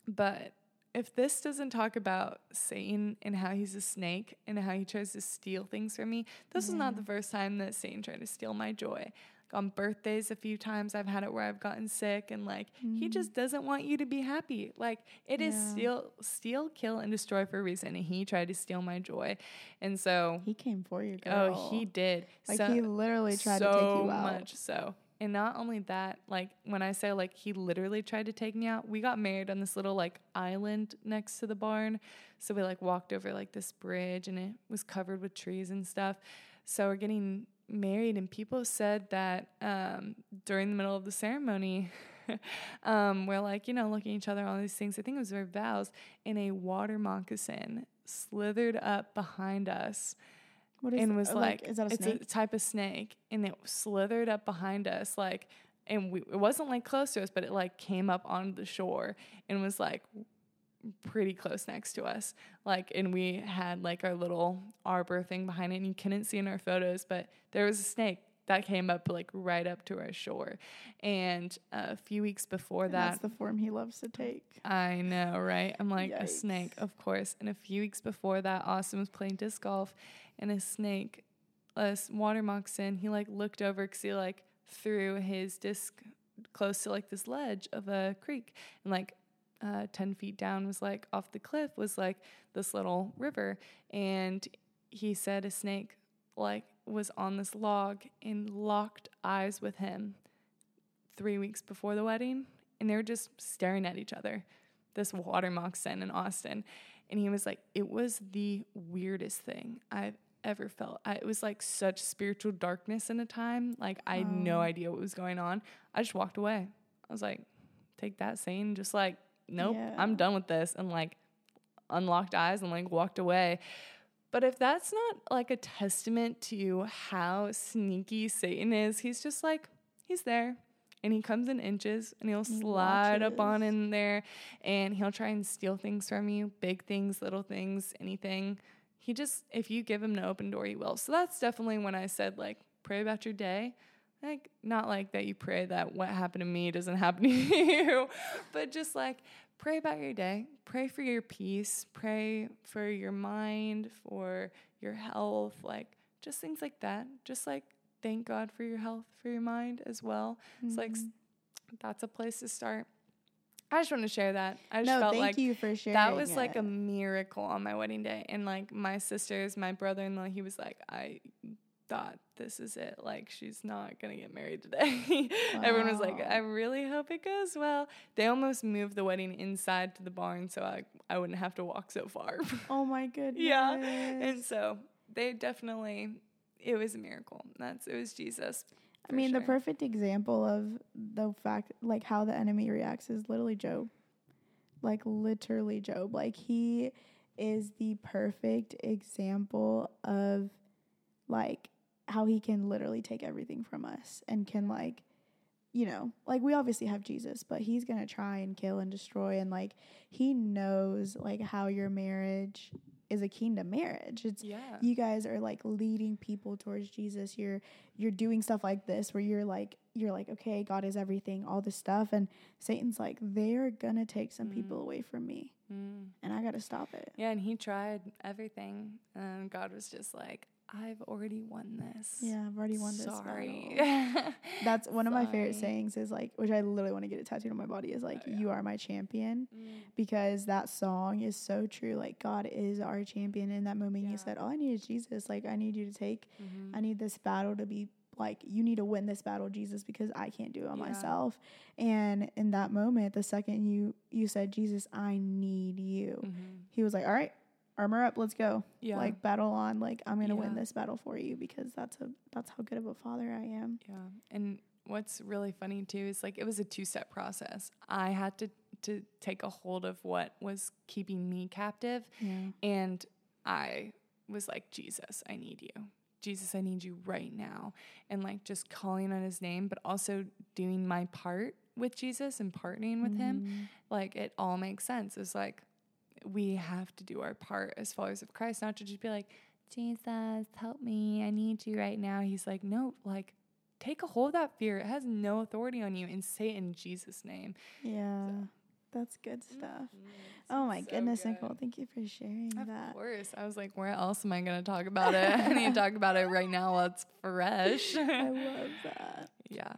Speaker 2: but if this doesn't talk about Satan and how he's a snake and how he tries to steal things from me, this is not the mm. first time that Satan tried to steal my joy on birthdays a few times I've had it where I've gotten sick and like mm. he just doesn't want you to be happy. Like it yeah. is steal steal, kill and destroy for a reason and he tried to steal my joy. And so
Speaker 1: he came for you,
Speaker 2: girl. Oh, he did.
Speaker 1: Like so, he literally tried so to take you out.
Speaker 2: So much so. And not only that, like when I say like he literally tried to take me out, we got married on this little like island next to the barn. So we like walked over like this bridge and it was covered with trees and stuff. So we're getting married, and people said that um, during the middle of the ceremony, um, we're like, you know, looking at each other, all these things. I think it was their vows, and a water moccasin slithered up behind us. What is and was like, like, is that a it's snake? a type of snake, and it slithered up behind us, like, and we, it wasn't like close to us, but it like came up on the shore and was like pretty close next to us. Like, and we had like our little arbor thing behind it, and you couldn't see in our photos, but there was a snake that came up like right up to our shore. And uh, a few weeks before and that,
Speaker 1: that's the form he loves to take.
Speaker 2: I know, right? I'm like Yikes. a snake, of course. And a few weeks before that, Austin was playing disc golf, and a snake, a water moccasin, he like looked over because he like threw his disc close to like this ledge of a creek and like uh, 10 feet down was like off the cliff was like this little river. And he said a snake like was on this log and locked eyes with him three weeks before the wedding. And they were just staring at each other. This water moccasin in austin. And he was like it was the weirdest thing i've ever felt. I, it was like such spiritual darkness in a time. Like i had no idea what was going on. I just walked away. I was like take that scene. Just like nope, yeah. I'm done with this, and like unlocked eyes and like walked away. But if that's not like a testament to how sneaky Satan is, he's just like, he's there and he comes in inches and he'll slide Watches. up on in there and he'll try and steal things from you big things, little things, anything. He just, if you give him an open door, he will. So that's definitely when I said, like, pray about your day. Like, not like that you pray that what happened to me doesn't happen to you, but just like pray about your day. Pray for your peace. Pray for your mind, for your health, like just things like that. Just like thank God for your health, for your mind as well. Mm-hmm. It's like that's a place to start. I just want to share that. I just
Speaker 1: no,
Speaker 2: felt
Speaker 1: thank
Speaker 2: like
Speaker 1: you for sharing.
Speaker 2: that was
Speaker 1: it.
Speaker 2: like a miracle on my wedding day. And like my sisters, my brother in law, he was like, I thought this is it. Like she's not gonna get married today. Everyone was like, I really hope it goes well. They almost moved the wedding inside to the barn so I I wouldn't have to walk so far.
Speaker 1: Oh my goodness.
Speaker 2: yeah. And so they definitely it was a miracle. That's it was Jesus.
Speaker 1: I mean, the perfect example of the fact, like how the enemy reacts, is literally Job. Like literally Job. Like he is the perfect example of like how he can literally take everything from us and can like you know like we obviously have jesus but he's gonna try and kill and destroy and like he knows like how your marriage is a kingdom marriage it's
Speaker 2: Yeah.
Speaker 1: you guys are like leading people towards Jesus. You're you're doing stuff like this where you're like you're like okay, God is everything, all this stuff and Satan's like they're going to take some people away from me
Speaker 2: Mm.
Speaker 1: and I got to stop it.
Speaker 2: Yeah, and he tried everything. And God was just like, I've already won this.
Speaker 1: Yeah, I've already won this.
Speaker 2: Sorry.
Speaker 1: That's one of my favorite sayings is like which I literally want to get it tattooed on my body is like
Speaker 2: Oh, yeah.
Speaker 1: you are my champion
Speaker 2: Mm.
Speaker 1: because that song is so true. Like God is our champion in that moment
Speaker 2: Yeah.
Speaker 1: he said, "All I need is Jesus. Like I need you to take
Speaker 2: Mhm.
Speaker 1: I need this battle to be like you need to win this battle Jesus because I can't do it on
Speaker 2: Yeah.
Speaker 1: myself. And in that moment, the second you you said Jesus, I need you.
Speaker 2: Mhm.
Speaker 1: He was like, "All right, armor up, let's go.
Speaker 2: Yeah.
Speaker 1: Like battle on. Like I'm going to win this battle for you because that's a that's how good of a father I am."
Speaker 2: Yeah. And what's really funny too is like it was a two step process. I had to to take a hold of what was keeping me captive
Speaker 1: Yeah.
Speaker 2: and I was like, Jesus, I need you. Jesus, I need you right now. And like just calling on his name, but also doing my part with Jesus and partnering with him.
Speaker 1: Mm.
Speaker 2: Like it all makes sense. It's like we have to do our part as followers of Christ, not to just be like, Jesus, help me. I need you right now. He's like, no, like take a hold of that fear. It has no authority on you and say it in Jesus' name.
Speaker 1: Yeah. That's good mm-hmm. stuff. Oh my goodness, Nicole. Thank you for sharing
Speaker 2: Of
Speaker 1: that.
Speaker 2: Of course. I was like, where else am I going to talk about it? I need to talk about it right now while it's fresh.
Speaker 1: I love that.
Speaker 2: yeah.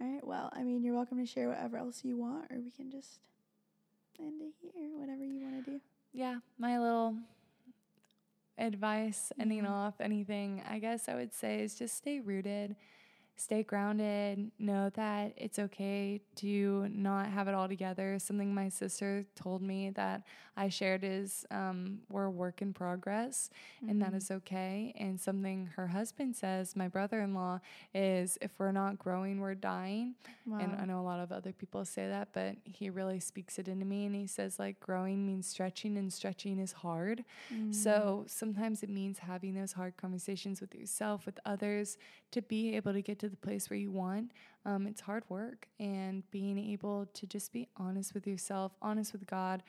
Speaker 1: All right. Well, I mean, you're welcome to share whatever else you want, or we can just end it here. Whatever you want to do.
Speaker 2: Yeah. My little advice ending
Speaker 1: Yeah.
Speaker 2: off anything, I guess I would say is just stay rooted, stay grounded, know that it's okay to not have it all together. Something my sister told me that I shared is um, we're a work in progress, and that is okay. And something her husband says, my brother in law, is if we're not growing, we're dying. And I know a lot of other people say that, but he really speaks it into me. And he says, like, growing means stretching, and stretching is hard.
Speaker 1: Mm.
Speaker 2: So sometimes it means having those hard conversations with yourself, with others, to be able to get to the place where you want. Um, it's hard work, and being able to just be honest with yourself, honest with God.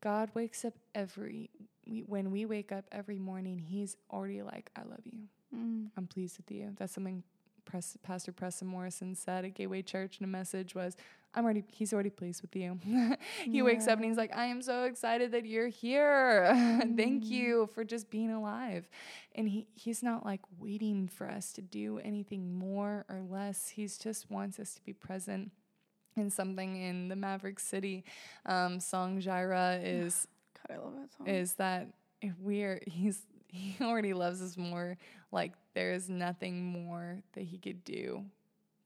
Speaker 2: God wakes up every we, when we wake up every morning. He's already like, "I love you.
Speaker 1: Mm.
Speaker 2: I'm pleased with you." That's something Pres- Pastor Preston Morris said at Gateway Church in a message was, "I'm already. He's already pleased with you." he wakes up and he's like, "I am so excited that you're here. Thank
Speaker 1: Mm.
Speaker 2: you for just being alive." And he he's not like waiting for us to do anything more or less. He's just wants us to be present. And something in the Maverick City um, song Jireh is
Speaker 1: God, I love that song.
Speaker 2: is that if we're he's he already loves us more. Like there is nothing more that he could do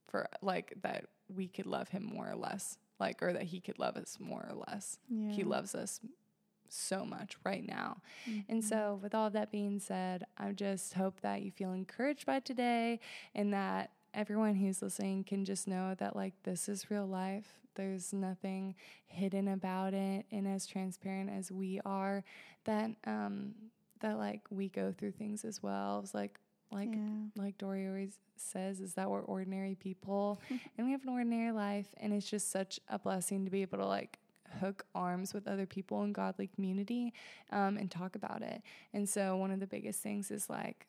Speaker 2: for like that we could love him more or less like or that he could love us more or less.
Speaker 1: Yeah.
Speaker 2: he loves us so much right now. And
Speaker 1: Mhm.
Speaker 2: so with all of that being said i just hope that you feel encouraged by today and that everyone who's listening can just know that like this is real life. There's nothing hidden about it. And as transparent as we are that um that like we go through things as well it's like like
Speaker 1: yeah.
Speaker 2: like Dory always says, is that we're ordinary people and we have an ordinary life. And it's just such a blessing to be able to like hook arms with other people in godly community um, and talk about it. And so, one of the biggest things is like,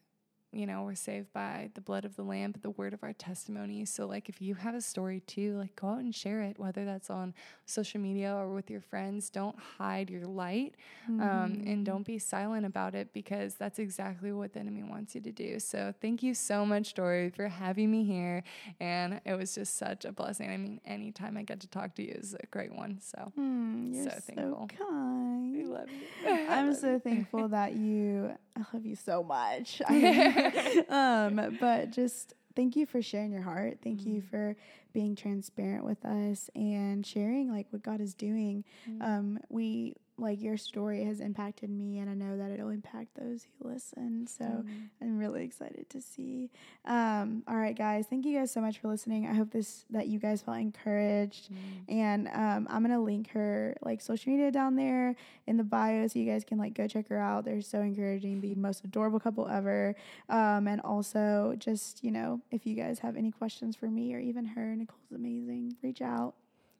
Speaker 2: you know, we're saved by the blood of the Lamb, the word of our testimony. So, like, if you have a story too, like, go out and share it, whether that's on social media or with your friends. Don't hide your light um, mm-hmm. and don't be silent about it because that's exactly what the enemy wants you to do. So, thank you so much, Dory, for having me here. And it was just such a blessing. I mean, anytime I get to talk to you is a great one. So,
Speaker 1: mm, so, so thankful.
Speaker 2: Kind. I love you.
Speaker 1: I'm so thankful that you, I love you so much. um, but just thank you for sharing your heart. Thank mm-hmm. you for being transparent with us and sharing like what God is doing. Mm-hmm. Um, we like your story has impacted me and I know that it'll impact those who listen. So mm-hmm. I'm really excited to see. Um, all right, guys, thank you guys so much for listening. I hope this that you guys felt encouraged. Mm-hmm. And um, I'm gonna link her like social media down there in the bio so you guys can like go check her out. They're so encouraging, the most adorable couple ever. Um, and also just, you know, if you guys have any questions for me or even her, Nicole's amazing. Reach out.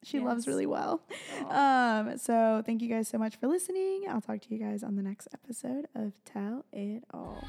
Speaker 1: She yes. loves really well. Um, so thank you guys so much for listening. I'll talk to you guys on the next episode of Tell It All.